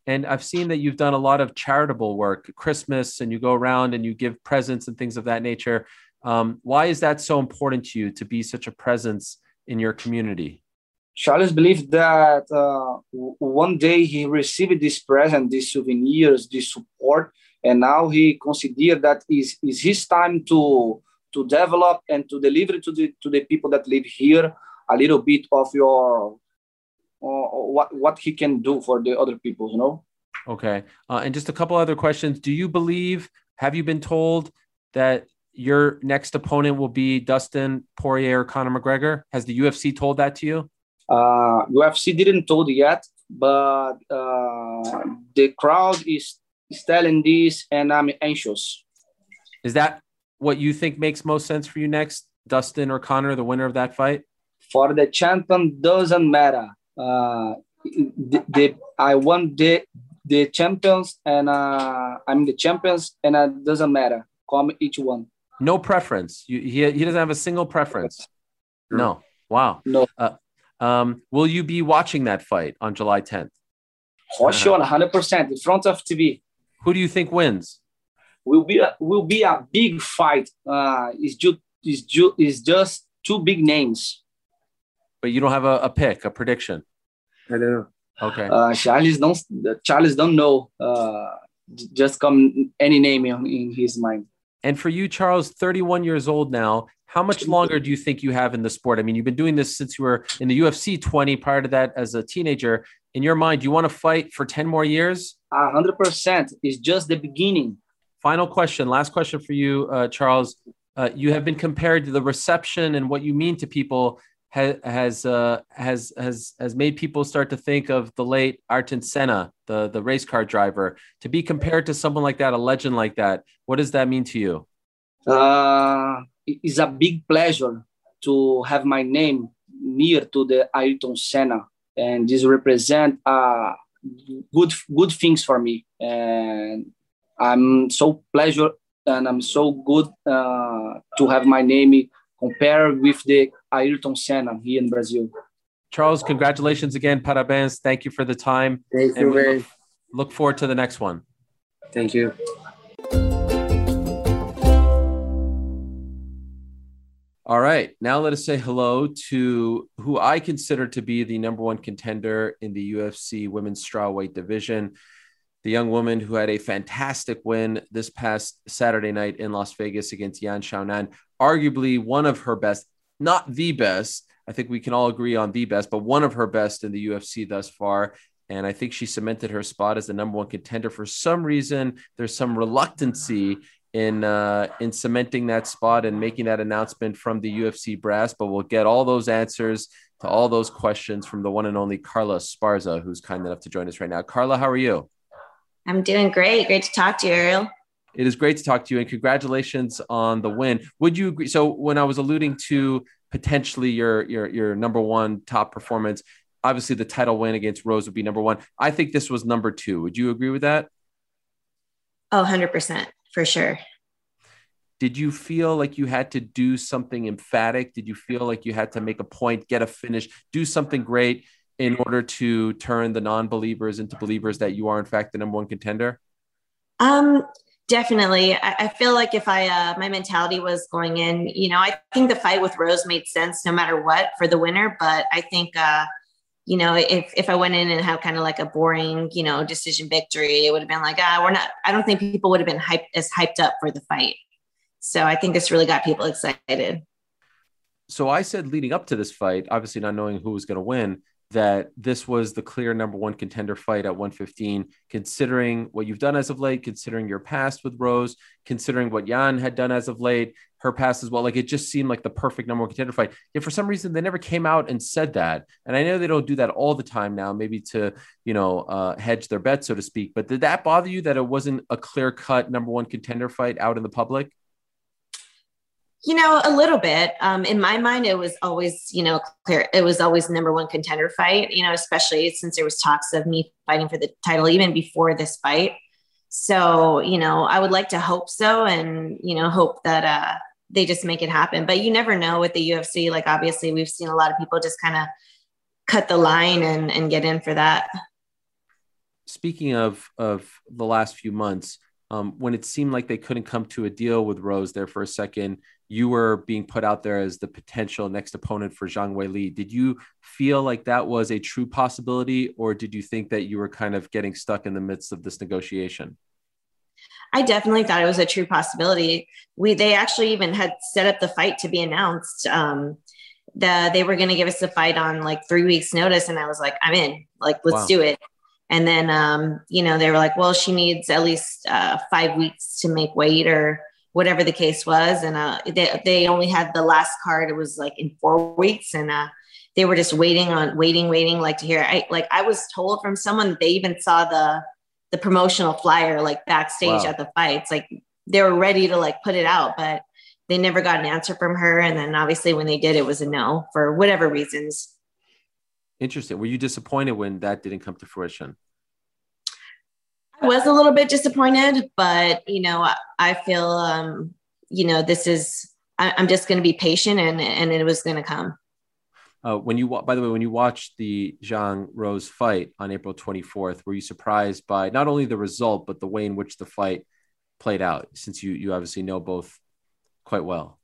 A: And I've seen that you've done a lot of charitable work, Christmas, and you go around and you give presents and things of that nature. Um, why is that so important to you to be such a presence in your community?
E: Charles believed that uh, one day he received this present, these souvenirs, this support, and now he considered that is is his time to to develop and to deliver to the to the people that live here a little bit of your what what he can do for the other people, you know.
A: Okay, uh, and just a couple other questions. Do you believe? Have you been told that your next opponent will be Dustin Poirier or Conor McGregor? Has the UFC told that to you?
E: Uh, UFC didn't told yet, but uh, the crowd is, is telling this, and I'm anxious.
A: Is that what you think makes most sense for you next, Dustin or Conor, the winner of that fight?
E: For the champion, doesn't matter. Uh, the, the I won the the champions, and uh, I'm the champions, and it doesn't matter. Come each one.
A: No preference. You, he he doesn't have a single preference. No. Wow.
E: No.
A: Uh, um, will you be watching that fight on July 10th?
E: For sure, 100% in front of TV.
A: Who do you think wins?
E: Will be a, will be a big fight. Uh, it's just it's, ju- it's just two big names.
A: But you don't have a, a pick, a prediction.
E: I don't know.
A: Okay.
E: Uh, Charles don't Charles don't know. Uh, just come any name in, in his mind.
A: And for you, Charles, 31 years old now, how much longer do you think you have in the sport? I mean, you've been doing this since you were in the UFC 20, prior to that as a teenager. In your mind, do you want to fight for 10 more years?
E: A hundred percent. It's just the beginning.
A: Final question, last question for you, uh, Charles. Uh, you have been compared to the reception and what you mean to people has has uh, has has has made people start to think of the late Ayrton Senna, the the race car driver. To be compared to someone like that, a legend like that, what does that mean to you?
E: Uh, it's a big pleasure to have my name near to the Ayrton Senna, and this represent uh, good good things for me. And I'm so pleasure and I'm so good uh, to have my name compared with the Ayrton Senna here in Brazil.
A: Charles, congratulations again. Parabéns. Thank you for the time.
E: Thank you very
A: look, look forward to the next one.
E: Thank you.
A: All right. Now let us say hello to who I consider to be the number one contender in the UFC women's strawweight division. The young woman who had a fantastic win this past Saturday night in Las Vegas against Yan Xiaonan, arguably one of her best, not the best. I think we can all agree on the best, but one of her best in the UFC thus far. And I think she cemented her spot as the number one contender. For some reason, there's some reluctancy in uh, in cementing that spot and making that announcement from the UFC brass. But we'll get all those answers to all those questions from the one and only Carla Esparza, who's kind enough to join us right now. Carla, how are you?
F: I'm doing great. Great to talk to you, Ariel.
A: It is great to talk to you, and congratulations on the win. Would you agree? So, when I was alluding to potentially your your your number one top performance, obviously the title win against Rose would be number one. I think this was number two. Would you agree with that?
F: Oh, 100% for sure.
A: Did you feel like you had to do something emphatic? Did you feel like you had to make a point, get a finish, do something great in order to turn the non believers into believers that you are, in fact, the number one contender?
F: Um, Definitely. I, I feel like if I, uh, my mentality was going in, you know, I think the fight with Rose made sense no matter what for the winner. But I think, uh, you know, if, if I went in and had kind of like a boring, you know, decision victory, it would have been like, ah, we're not, I don't think people would have been hyped as hyped up for the fight. So I think this really got people excited.
A: So I said leading up to this fight, obviously not knowing who was going to win, that this was the clear number one contender fight at 115, considering what you've done as of late, considering your past with Rose, considering what Yan had done as of late, her past as well. Like it just seemed like the perfect number one contender fight. Yet for some reason, they never came out and said that. And I know they don't do that all the time now, maybe to, you know, uh, hedge their bet, so to speak. But did that bother you that it wasn't a clear cut number one contender fight out in the public?
F: You know, a little bit. Um, in my mind, it was always, you know, clear. It was always number one contender fight. You know, especially since there was talks of me fighting for the title even before this fight. So, you know, I would like to hope so, and you know, hope that uh, they just make it happen. But you never know with the UFC. Like, obviously, we've seen a lot of people just kind of cut the line and and get in for that.
A: Speaking of of the last few months, um, when it seemed like they couldn't come to a deal with Rose there for a second, you were being put out there as the potential next opponent for Zhang Wei Li. Did you feel like that was a true possibility, or did you think that you were kind of getting stuck in the midst of this negotiation?
F: I definitely thought it was a true possibility. We they actually even had set up the fight to be announced. Um, the they were going to give us the fight on like three weeks notice, and I was like, I'm in. Like, let's wow. do it. And then, um, you know, they were like, well, she needs at least uh, five weeks to make weight or whatever the case was. And uh, they, they only had the last card. It was like in four weeks. And uh, they were just waiting on waiting, waiting, like to hear. I like I was told from someone that they even saw the the promotional flyer like backstage wow. at the fights. Like they were ready to like put it out, but they never got an answer from her. And then obviously when they did, it was a no for whatever reasons.
A: Interesting. Were you disappointed when that didn't come to fruition?
F: I was a little bit disappointed, but you know, I feel um, you know, this is I, am just going to be patient, and and it was going to come.
A: Uh, when you by the way, when you watched the Zhang Rose fight on April 24th, were you surprised by not only the result but the way in which the fight played out? Since you you obviously know both quite well.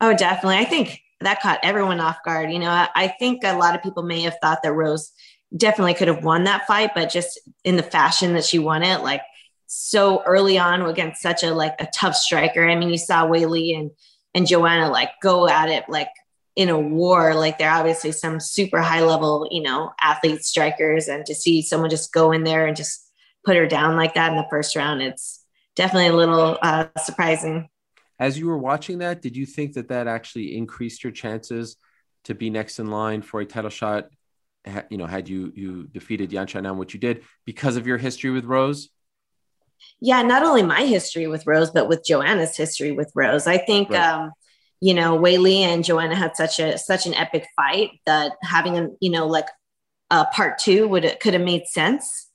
F: Oh, definitely. I think that caught everyone off guard. You know, I, I, think a lot of people may have thought that Rose definitely could have won that fight, but just in the fashion that she won it, like so early on against such a like a tough striker. I mean, you saw Weili and and Joanna like go at it like in a war. Like they're obviously some super high level, you know, athlete strikers, and to see someone just go in there and just put her down like that in the first round, it's definitely a little uh, surprising
A: as you were watching that, did you think that that actually increased your chances to be next in line for a title shot? You know, had you you defeated Yan Xiaonan, what you did because of your history with Rose?
F: Yeah, not only my history with Rose, but with Joanna's history with Rose. I think, right. um, you know, Weili and Joanna had such a such an epic fight that having a you know like a part two would could have made sense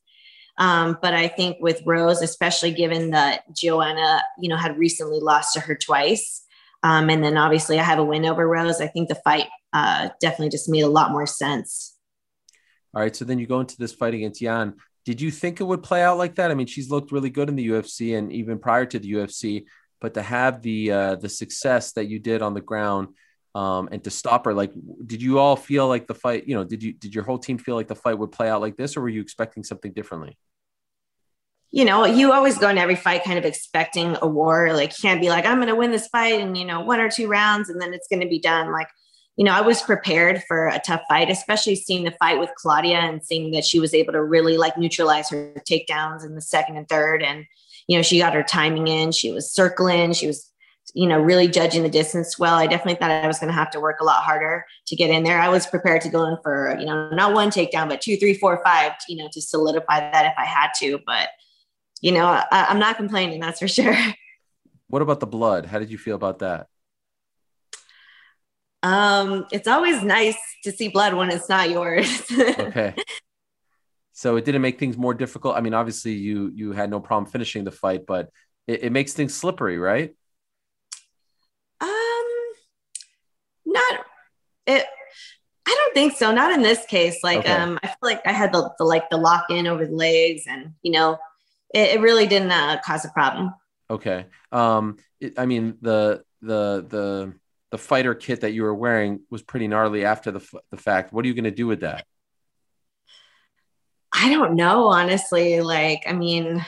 F: um, but I think with Rose, especially given that Joanna, you know, had recently lost to her twice, um, and then obviously I have a win over Rose, I think the fight uh, definitely just made a lot more sense.
A: All right, so then you go into this fight against Yan. Did you think it would play out like that? I mean, she's looked really good in the UFC and even prior to the UFC, but to have the uh, the success that you did on the ground um, and to stop her, like, did you all feel like the fight? You know, did you did your whole team feel like the fight would play out like this, or were you expecting something differently?
F: You know, you always go in every fight kind of expecting a war. Like, you can't be like, I'm going to win this fight in you know one or two rounds, and then it's going to be done. Like, you know, I was prepared for a tough fight, especially seeing the fight with Claudia and seeing that she was able to really like neutralize her takedowns in the second and third, and you know, she got her timing in. She was circling. She was you know, really judging the distance well. I definitely thought I was going to have to work a lot harder to get in there. I was prepared to go in for, you know, not one takedown, but two, three, four, five, you know, to solidify that if I had to. But, you know, I, I'm not complaining, that's for sure. *laughs*
A: What about the blood? How did you feel about that?
F: Um, it's always nice to see blood when it's not yours. *laughs*
A: okay. So it didn't make things more difficult. I mean, obviously you you had no problem finishing the fight, but it, it makes things slippery, right?
F: not it I don't think so. Not in this case. Like, okay. um, I feel like I had the, the, like the lock in over the legs, and you know, it, it really didn't uh, cause a problem.
A: Okay. Um, it, I mean the the the the fighter kit that you were wearing was pretty gnarly after the the fact. What are you going to do with that?
F: I don't know, honestly. Like, I mean, uh,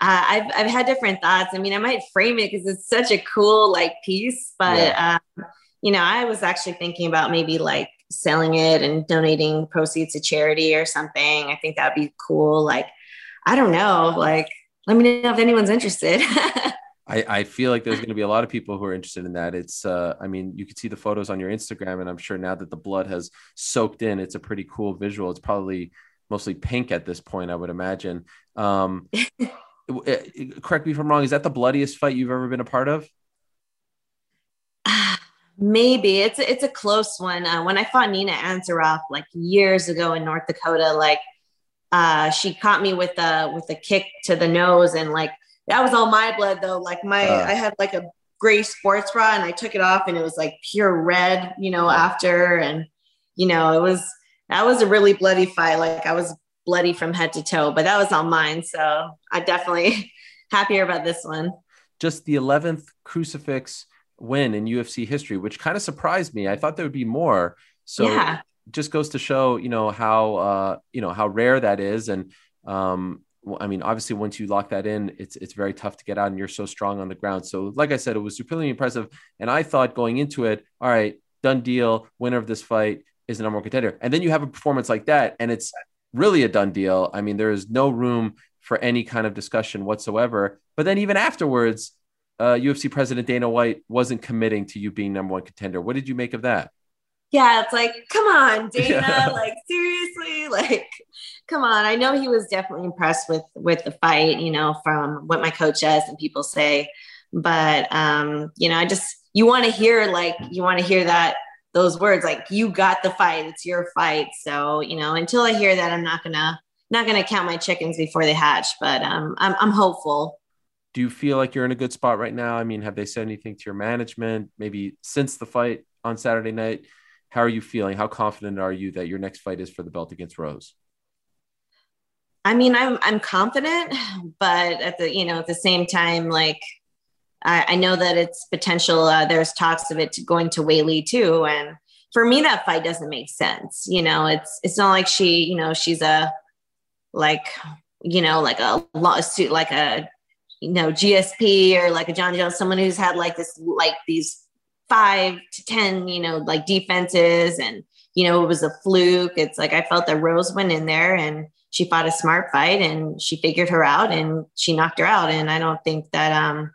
F: I've I've had different thoughts. I mean, I might frame it because it's such a cool like piece, but yeah. um, you know, I was actually thinking about maybe like selling it and donating proceeds to charity or something. I think that'd be cool. Like, I don't know. Like, let me know if anyone's interested. *laughs*
A: I, I feel like there's going to be a lot of people who are interested in that. It's, uh, I mean, you can see the photos on your Instagram, and I'm sure now that the blood has soaked in, it's a pretty cool visual. It's probably mostly pink at this point, I would imagine. Um, *laughs* eh, correct me if I'm wrong. Is that the bloodiest fight you've ever been a part of?
F: Maybe it's it's a close one. Uh, when I fought Nina Ansaroff like years ago in North Dakota, like uh, she caught me with a with a kick to the nose, and like that was all my blood though. Like my uh, I had like a gray sports bra, and I took it off, and it was like pure red, you know. After and you know, it was that was a really bloody fight. Like I was bloody from head to toe, but that was on mine. So I definitely *laughs* happier about this one.
A: Just the eleventh crucifix win in UFC history, which kind of surprised me. I thought there would be more. So yeah. just goes to show, you know, how uh, you know how rare that is. And um, I mean, obviously, once you lock that in, it's it's very tough to get out, and you're so strong on the ground. So, like I said, it was supremely impressive. And I thought going into it, all right, done deal, winner of this fight is the number one contender. And then you have a performance like that, and it's really a done deal. I mean, there is no room for any kind of discussion whatsoever. But then even afterwards, uh, UFC president Dana White wasn't committing to you being number one contender. What did you make of that?
F: Yeah, it's like, come on, *laughs* Dana, yeah. like seriously, *laughs* like, come on. I know he was definitely impressed with with the fight, you know, from what my coach says and people say, but um, you know, I just you want to hear like you want to hear that those words like you got the fight, it's your fight. So you know, until I hear that, I'm not gonna not gonna count my chickens before they hatch, but um, I'm I'm hopeful
A: do you feel like you're in a good spot right now? I mean, have they said anything to your management maybe since the fight on Saturday night? How are you feeling? How confident are you that your next fight is for the belt against Rose?
F: I mean, I'm I'm confident, but at the you know at the same time, like I, I know that it's potential. Uh, there's talks of it going to Weili too, and for me, that fight doesn't make sense. You know, it's it's not like she, you know, she's a like you know like a lawsuit, like a you know, GSP or like a Jon Jones, someone who's had like this, like these five to 10, you know, like defenses and, you know, it was a fluke. It's like I felt that Rose went in there and she fought a smart fight and she figured her out and she knocked her out. And I don't think that um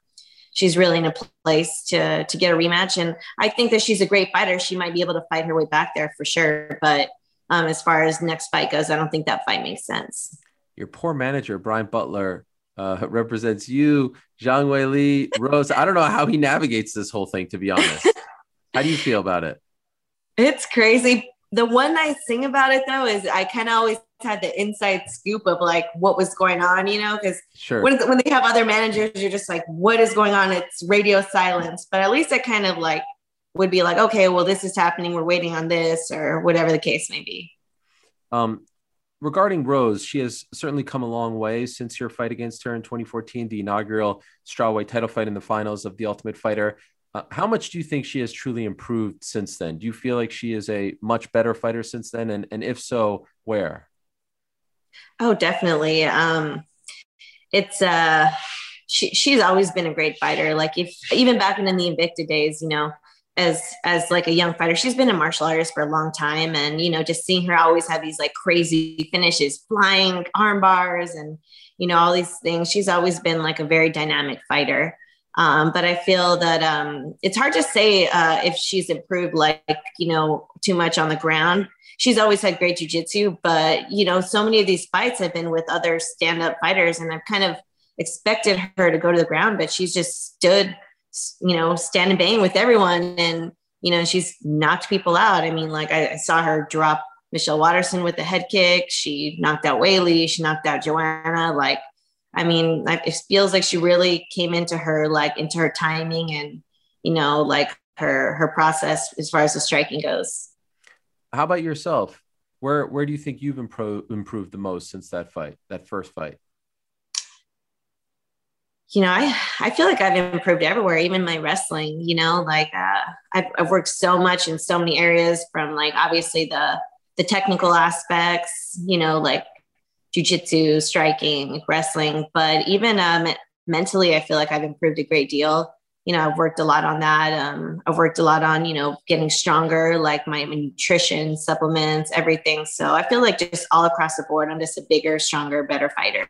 F: she's really in a place to to get a rematch. And I think that she's a great fighter. She might be able to fight her way back there for sure. But um, as far as next fight goes, I don't think that fight makes sense.
A: Your poor manager, Brian Butler, uh, represents you, Zhang Wei Li, Rose. I don't know how he navigates this whole thing, to be honest. how do you feel about it?
F: It's crazy. The one nice thing about it, though, is I kind of always had the inside scoop of like what was going on, you know, because sure. when, when they have other managers, you're just like, what is going on? It's radio silence. But at least I kind of like would be like, okay, well, this is happening. We're waiting on this or whatever the case may be.
A: Um, regarding Rose, she has certainly come a long way since your fight against her in 2014, the inaugural strawweight title fight in the finals of the Ultimate Fighter. Uh, how much do you think she has truly improved since then? Do you feel like she is a much better fighter since then? And, and if so, where?
F: Oh, definitely. Um, it's uh, she, she's always been a great fighter. Like if even back in the Invicta days, you know, as as like a young fighter. She's been a martial artist for a long time and you know just seeing her always have these like crazy finishes flying arm bars and you know all these things. She's always been like a very dynamic fighter. Um, but i feel that um, it's hard to say uh, if she's improved like you know too much on the ground. She's always had great jiu-jitsu but you know so many of these fights have been with other stand-up fighters and i've kind of expected her to go to the ground but she's just stood you know, stand and bang with everyone. And, you know, she's knocked people out. I mean, like I, I saw her drop Michelle Waterson with a head kick. She knocked out Weili. She knocked out Joanna. Like, I mean, it feels like she really came into her, like into her timing and, you know, like her, her process as far as the striking goes.
A: How about yourself? Where, where do you think you've improved, improved the most since that fight, that first fight?
F: You know, I, I feel like I've improved everywhere, even my wrestling, you know, like uh, I've, I've worked so much in so many areas from like obviously the, the technical aspects, you know, like jujitsu, striking, wrestling, but even um, mentally, I feel like I've improved a great deal. You know, I've worked a lot on that. Um, I've worked a lot on, you know, getting stronger, like my, my nutrition, supplements, everything. So I feel like just all across the board, I'm just a bigger, stronger, better fighter.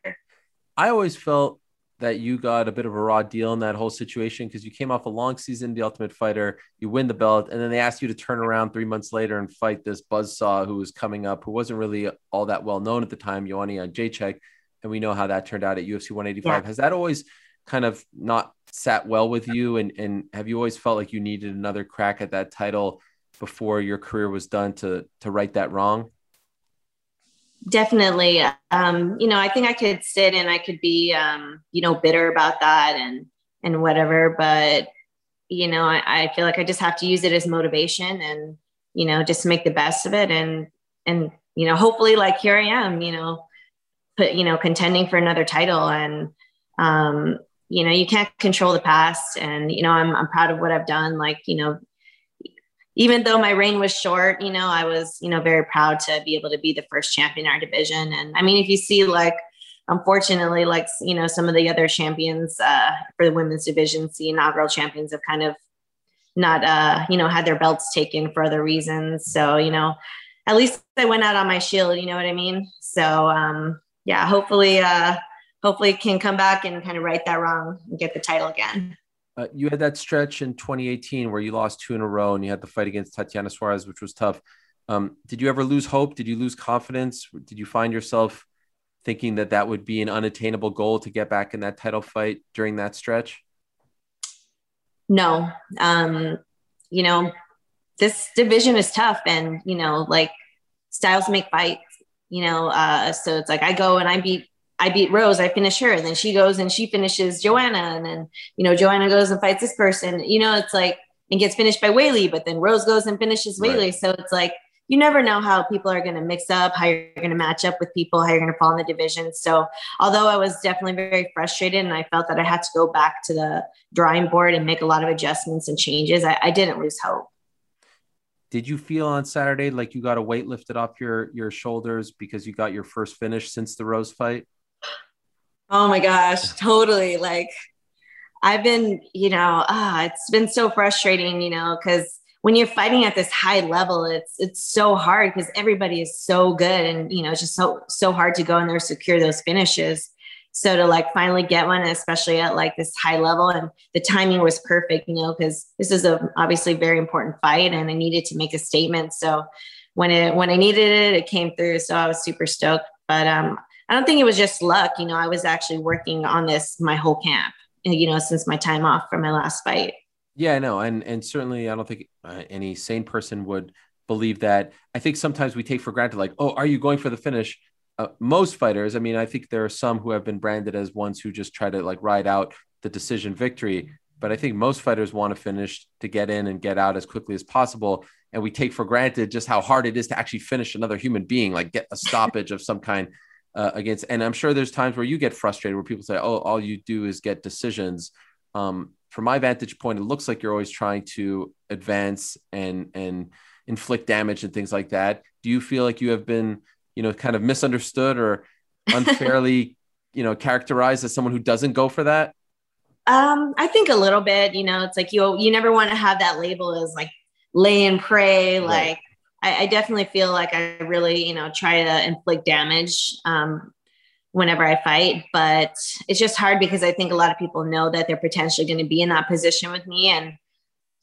A: I always felt that you got a bit of a raw deal in that whole situation because you came off a long season, the Ultimate Fighter, you win the belt, and then they asked you to turn around three months later and fight this buzzsaw who was coming up, who wasn't really all that well known at the time, Joanna Jędrzejczyk, and we know how that turned out at UFC 185. Yeah. Has that always kind of not sat well with you, and and have you always felt like you needed another crack at that title before your career was done to to right that wrong?
F: Definitely um you know i think i could sit and i could be um you know bitter about that and and whatever but you know I, I feel like i just have to use it as motivation and you know just make the best of it and and you know hopefully like here i am you know put you know contending for another title and um you know you can't control the past and you know i'm, I'm proud of what i've done like you know even though my reign was short, you know, I was, you know, very proud to be able to be the first champion in our division. And I mean, if you see like, unfortunately, like, you know, some of the other champions uh, for the women's division, the inaugural champions have kind of not, uh, you know, had their belts taken for other reasons. So, you know, at least I went out on my shield, you know what I mean? So, um, yeah, hopefully, uh, hopefully can come back and kind of right that wrong and get the title again.
A: Uh, you had that stretch in 2018 where you lost two in a row and you had the fight against Tatiana Suarez, which was tough. Um, did you ever lose hope? Did you lose confidence? Did you find yourself thinking that that would be an unattainable goal to get back in that title fight during that stretch?
F: No. Um, you know, this division is tough and, you know, like styles make fights, you know, uh, so it's like I go and I beat I beat Rose, I finish her, and then she goes and she finishes Joanna, and then you know Joanna goes and fights this person. You know, it's like and gets finished by Weili, but then Rose goes and finishes Weili. Right. So it's like you never know how people are going to mix up, how you're going to match up with people, how you're going to fall in the division. So although I was definitely very frustrated and I felt that I had to go back to the drawing board and make a lot of adjustments and changes, I, I didn't lose hope.
A: Did you feel on Saturday like you got a weight lifted off your your shoulders because you got your first finish since the Rose fight?
F: Oh my gosh, totally. Like I've been, you know, ah, it's been so frustrating, you know, because when you're fighting at this high level, it's it's so hard because everybody is so good, and you know, it's just so so hard to go in there secure those finishes. So to like finally get one, especially at like this high level, and the timing was perfect, you know, because this is a obviously very important fight, and I needed to make a statement. So when it when I needed it, it came through. So I was super stoked. But um, I don't think it was just luck. You know, I was actually working on this my whole camp, you know, since my time off from my last fight.
A: Yeah, I know. And, and certainly I don't think uh, any sane person would believe that. I think sometimes we take for granted, like, oh, are you going for the finish? Uh, most fighters, I mean, I think there are some who have been branded as ones who just try to like ride out the decision victory. But I think most fighters want to finish to get in and get out as quickly as possible. And we take for granted just how hard it is to actually finish another human being, like get a stoppage of some kind uh, against. And I'm sure there's times where you get frustrated where people say, "Oh, all you do is get decisions." Um, from my vantage point, it looks like you're always trying to advance and and inflict damage and things like that. Do you feel like you have been, you know, kind of misunderstood or *laughs* unfairly, you know, characterized as someone who doesn't go for that?
F: Um, I think a little bit. You know, it's like you you never want to have that label as like lay and pray, right. like I, I, definitely feel like I really, you know, try to inflict damage um, whenever I fight. But it's just hard because I think a lot of people know that they're potentially going to be in that position with me, and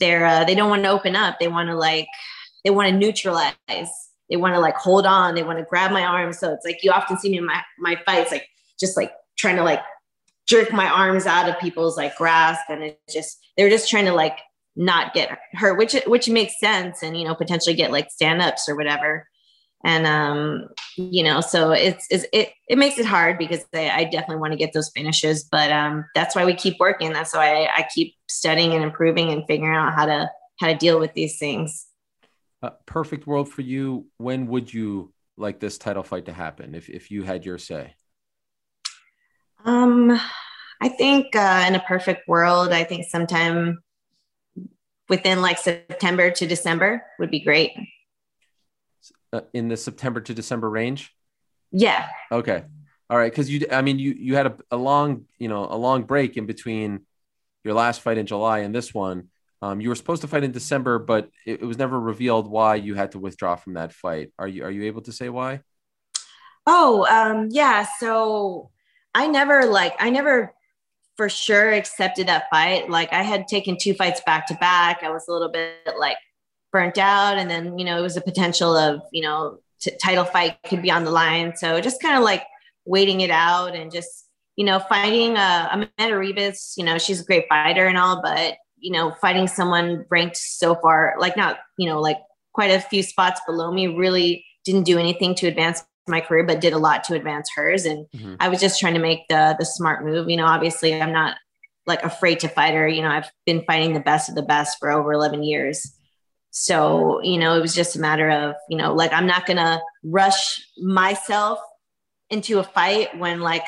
F: they're uh, they don't want to open up. They want to like they want to neutralize. They want to like hold on. They want to grab my arm. So it's like you often see me in my my fights, like just like trying to like jerk my arms out of people's like grasp, and it just they're just trying to like not get hurt, which which makes sense, and you know potentially get like stand ups or whatever. And um, you know, so it's, it's it it makes it hard because I, I definitely want to get those finishes, but um, that's why we keep working. That's why I, I keep studying and improving and figuring out how to how to deal with these things.
A: Uh, perfect world for you. When would you like this title fight to happen if if you had your say?
F: Um, I think uh, in a perfect world, I think sometime within like September to December would be great.
A: Uh, in the September to December range.
F: Yeah.
A: Okay. All right. Because you, I mean, you you had a, a long, you know, a long break in between your last fight in July and this one. Um, you were supposed to fight in December, but it, it, was never revealed why you had to withdraw from that fight. Are you are you able to say why?
F: Oh, um, yeah. So I never like I never for sure accepted that fight. Like I had taken two fights back to back. I was a little bit like burnt out, and then you know it was a potential of you know t- title fight could be on the line. So just kind of like waiting it out and just you know fighting uh, Amanda Ribas. You know she's a great fighter and all, but you know fighting someone ranked so far like not you know like quite a few spots below me really didn't do anything to advance my career, but did a lot to advance hers. And mm-hmm. I was just trying to make the the smart move. You know, obviously I'm not like afraid to fight her. You know, I've been fighting the best of the best for over 11 years. So, you know, it was just a matter of, you know, like I'm not gonna rush myself into a fight when like,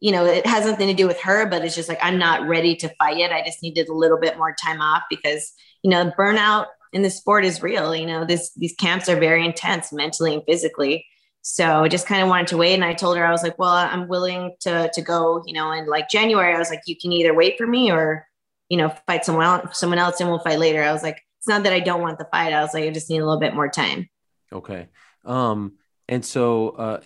F: you know, it has nothing to do with her, but it's just like I'm not ready to fight yet. I just needed a little bit more time off because, you know, burnout in the sport is real. You know, this these camps are very intense mentally and physically. So I just kind of wanted to wait. And I told her, I was like, well, I'm willing to, to go, you know, in like January, I was like, you can either wait for me or, you know, fight someone else, someone else and we'll fight later. I was like, it's not that I don't want the fight. I was like, I just need a little bit more time.
A: Okay. Um, and so, uh,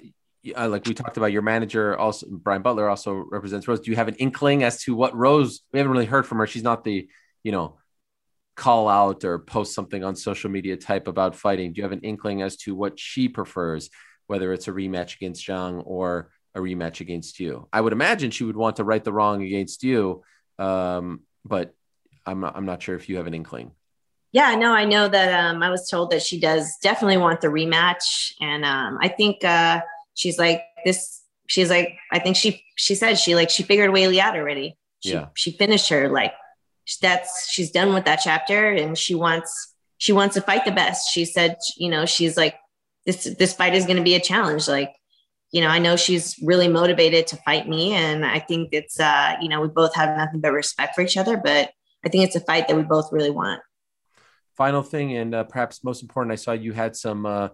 A: like we talked about your manager also Brian Butler also represents Rose. Do you have an inkling as to what Rose, we haven't really heard from her. She's not the, you know, call out or post something on social media type about fighting. Do you have an inkling as to what she prefers? Whether it's a rematch against Zhang or a rematch against you. I would imagine she would want to right the wrong against you, um, but I'm not, I'm not sure if you have an inkling.
F: Yeah, no, I know that um, I was told that she does definitely want the rematch, and um, I think uh, she's like this. She's like, I think she she said she like she figured Weili out already. She,
A: yeah,
F: she finished her like that's she's done with that chapter, and she wants she wants to fight the best. She said, you know, she's like this this fight is going to be a challenge. Like you know i know she's really motivated to fight me and i think it's uh you know we both have nothing but respect for each other but i think it's a fight that we both really want.
A: Final thing and uh, perhaps most important i saw you had some uh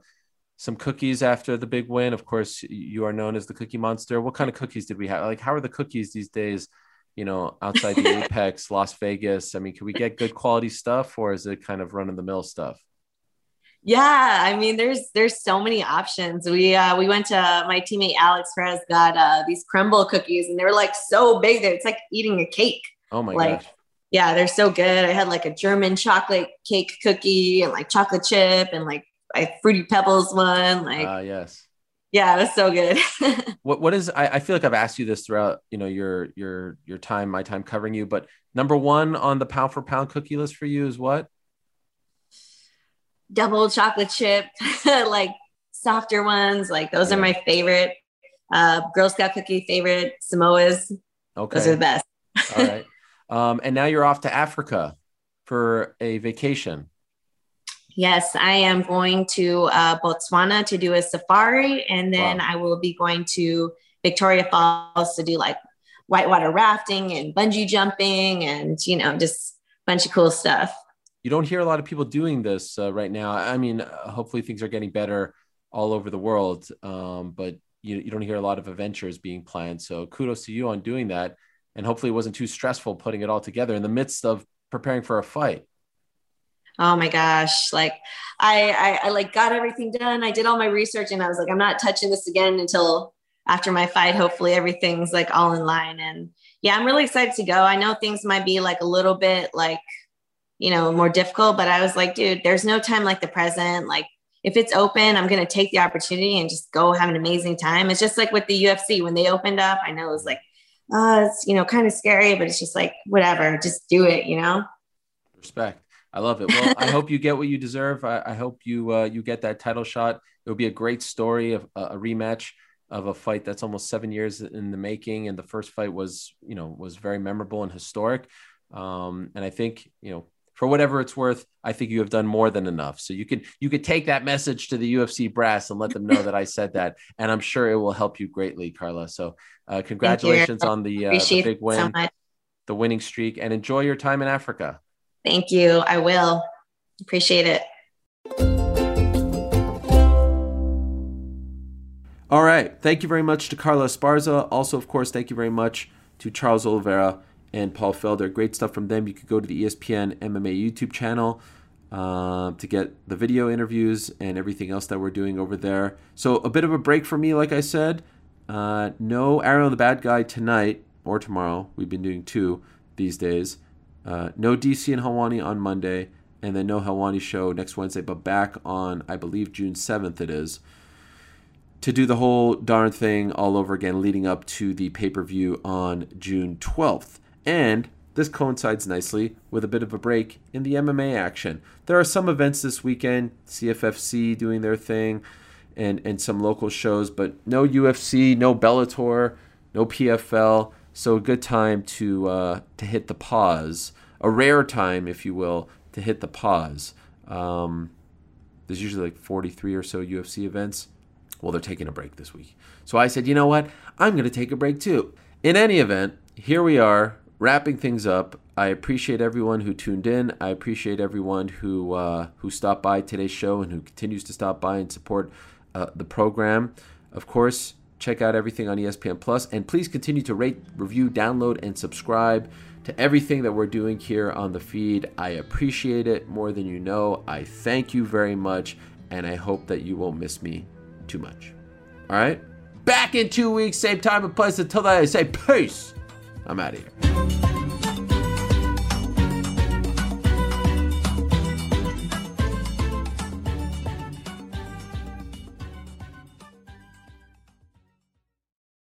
A: some cookies after the big win. Of course you are known as the cookie monster. What kind of cookies did we have? Like how are the cookies these days you know outside the *laughs* apex las vegas? I mean can we get good quality stuff or is it kind of run of the mill stuff
F: yeah, I mean, there's there's so many options. We uh, we went to my teammate Alex Perez got uh, these Crumbl cookies, and they were like so big that it's like eating a cake.
A: Oh my
F: like,
A: gosh!
F: Yeah, they're so good. I had like a German chocolate cake cookie and like chocolate chip and like a fruity pebbles one. Like,
A: uh, yes,
F: yeah, it was so good. *laughs*
A: what what is? I, I feel like I've asked you this throughout you know your your your time, my time covering you, but number one on the pound for pound cookie list for you is what?
F: Double chocolate chip, *laughs* like softer ones. Like those yeah. are my favorite. Uh, Girl Scout cookie favorite Samoas.
A: Okay,
F: those are the best. *laughs*
A: All right. Um, and now you're off to Africa for a vacation.
F: Yes, I am going to uh, Botswana to do a safari, and then wow. I will be going to Victoria Falls to do like whitewater rafting and bungee jumping, and you know, just a bunch of cool stuff
A: you don't hear a lot of people doing this uh, right now. I mean, uh, hopefully things are getting better all over the world, um, but you, you don't hear a lot of adventures being planned. So kudos to you on doing that. And hopefully it wasn't too stressful putting it all together in the midst of preparing for a fight.
F: Oh my gosh. Like I, I, I like got everything done. I did all my research and I was like, I'm not touching this again until after my fight. Hopefully everything's like all in line. And yeah, I'm really excited to go. I know things might be like a little bit like you know, more difficult. But I was like, dude, there's no time like the present. Like, if it's open, I'm going to take the opportunity and just go have an amazing time. It's just like with the UFC when they opened up. I know it was like, uh, it's, you know, kind of scary, but it's just like, whatever, just do it, you know?
A: Respect. I love it. Well, I hope you get what you deserve. I, I hope you uh, you get that title shot. It will be a great story of uh, a rematch of a fight that's almost seven years in the making, and the first fight was you know was very memorable and historic. Um, and I think you know for whatever it's worth, I think you have done more than enough. So you can you could take that message to the UFC brass and let them know that I said that, and I'm sure it will help you greatly, Carla. So uh, congratulations on the, uh, the big win, so the winning streak, and enjoy your time in Africa.
F: Thank you. I will appreciate it.
A: All right. Thank you very much to Carla Esparza. Also, of course, thank you very much to Charles Oliveira and Paul Felder. Great stuff from them. You could go to the ESPN MMA YouTube channel uh, to get the video interviews and everything else that we're doing over there. So, a bit of a break for me, like I said. Uh, no Ariel the Bad Guy tonight or tomorrow. We've been doing two these days. Uh, no DC and Helwani on Monday, and then no Helwani show next Wednesday, but back on, I believe, June 7th it is to do the whole darn thing all over again leading up to the pay per view on June 12th. And this coincides nicely with a bit of a break in the MMA action. There are some events this weekend, CFFC doing their thing, and, and some local shows, but no UFC, no Bellator, no PFL. So a good time to uh, to hit the pause, a rare time, if you will, to hit the pause. Um, there's usually like 43 or so UFC events. Well, they're taking a break this week. So I said, you know what? I'm going to take a break too. In any event, here we are wrapping things up. I appreciate everyone who tuned in. I appreciate everyone who uh, who stopped by today's show and who continues to stop by and support uh, the program. Of course, check out everything on ESPN Plus, and please continue to rate, review, download, and subscribe to everything that we're doing here on the feed. I appreciate it more than you know. I thank you very much, and I hope that you won't miss me too much. All right? Back in two weeks, same time and place. Until then, I say peace. I'm out of here.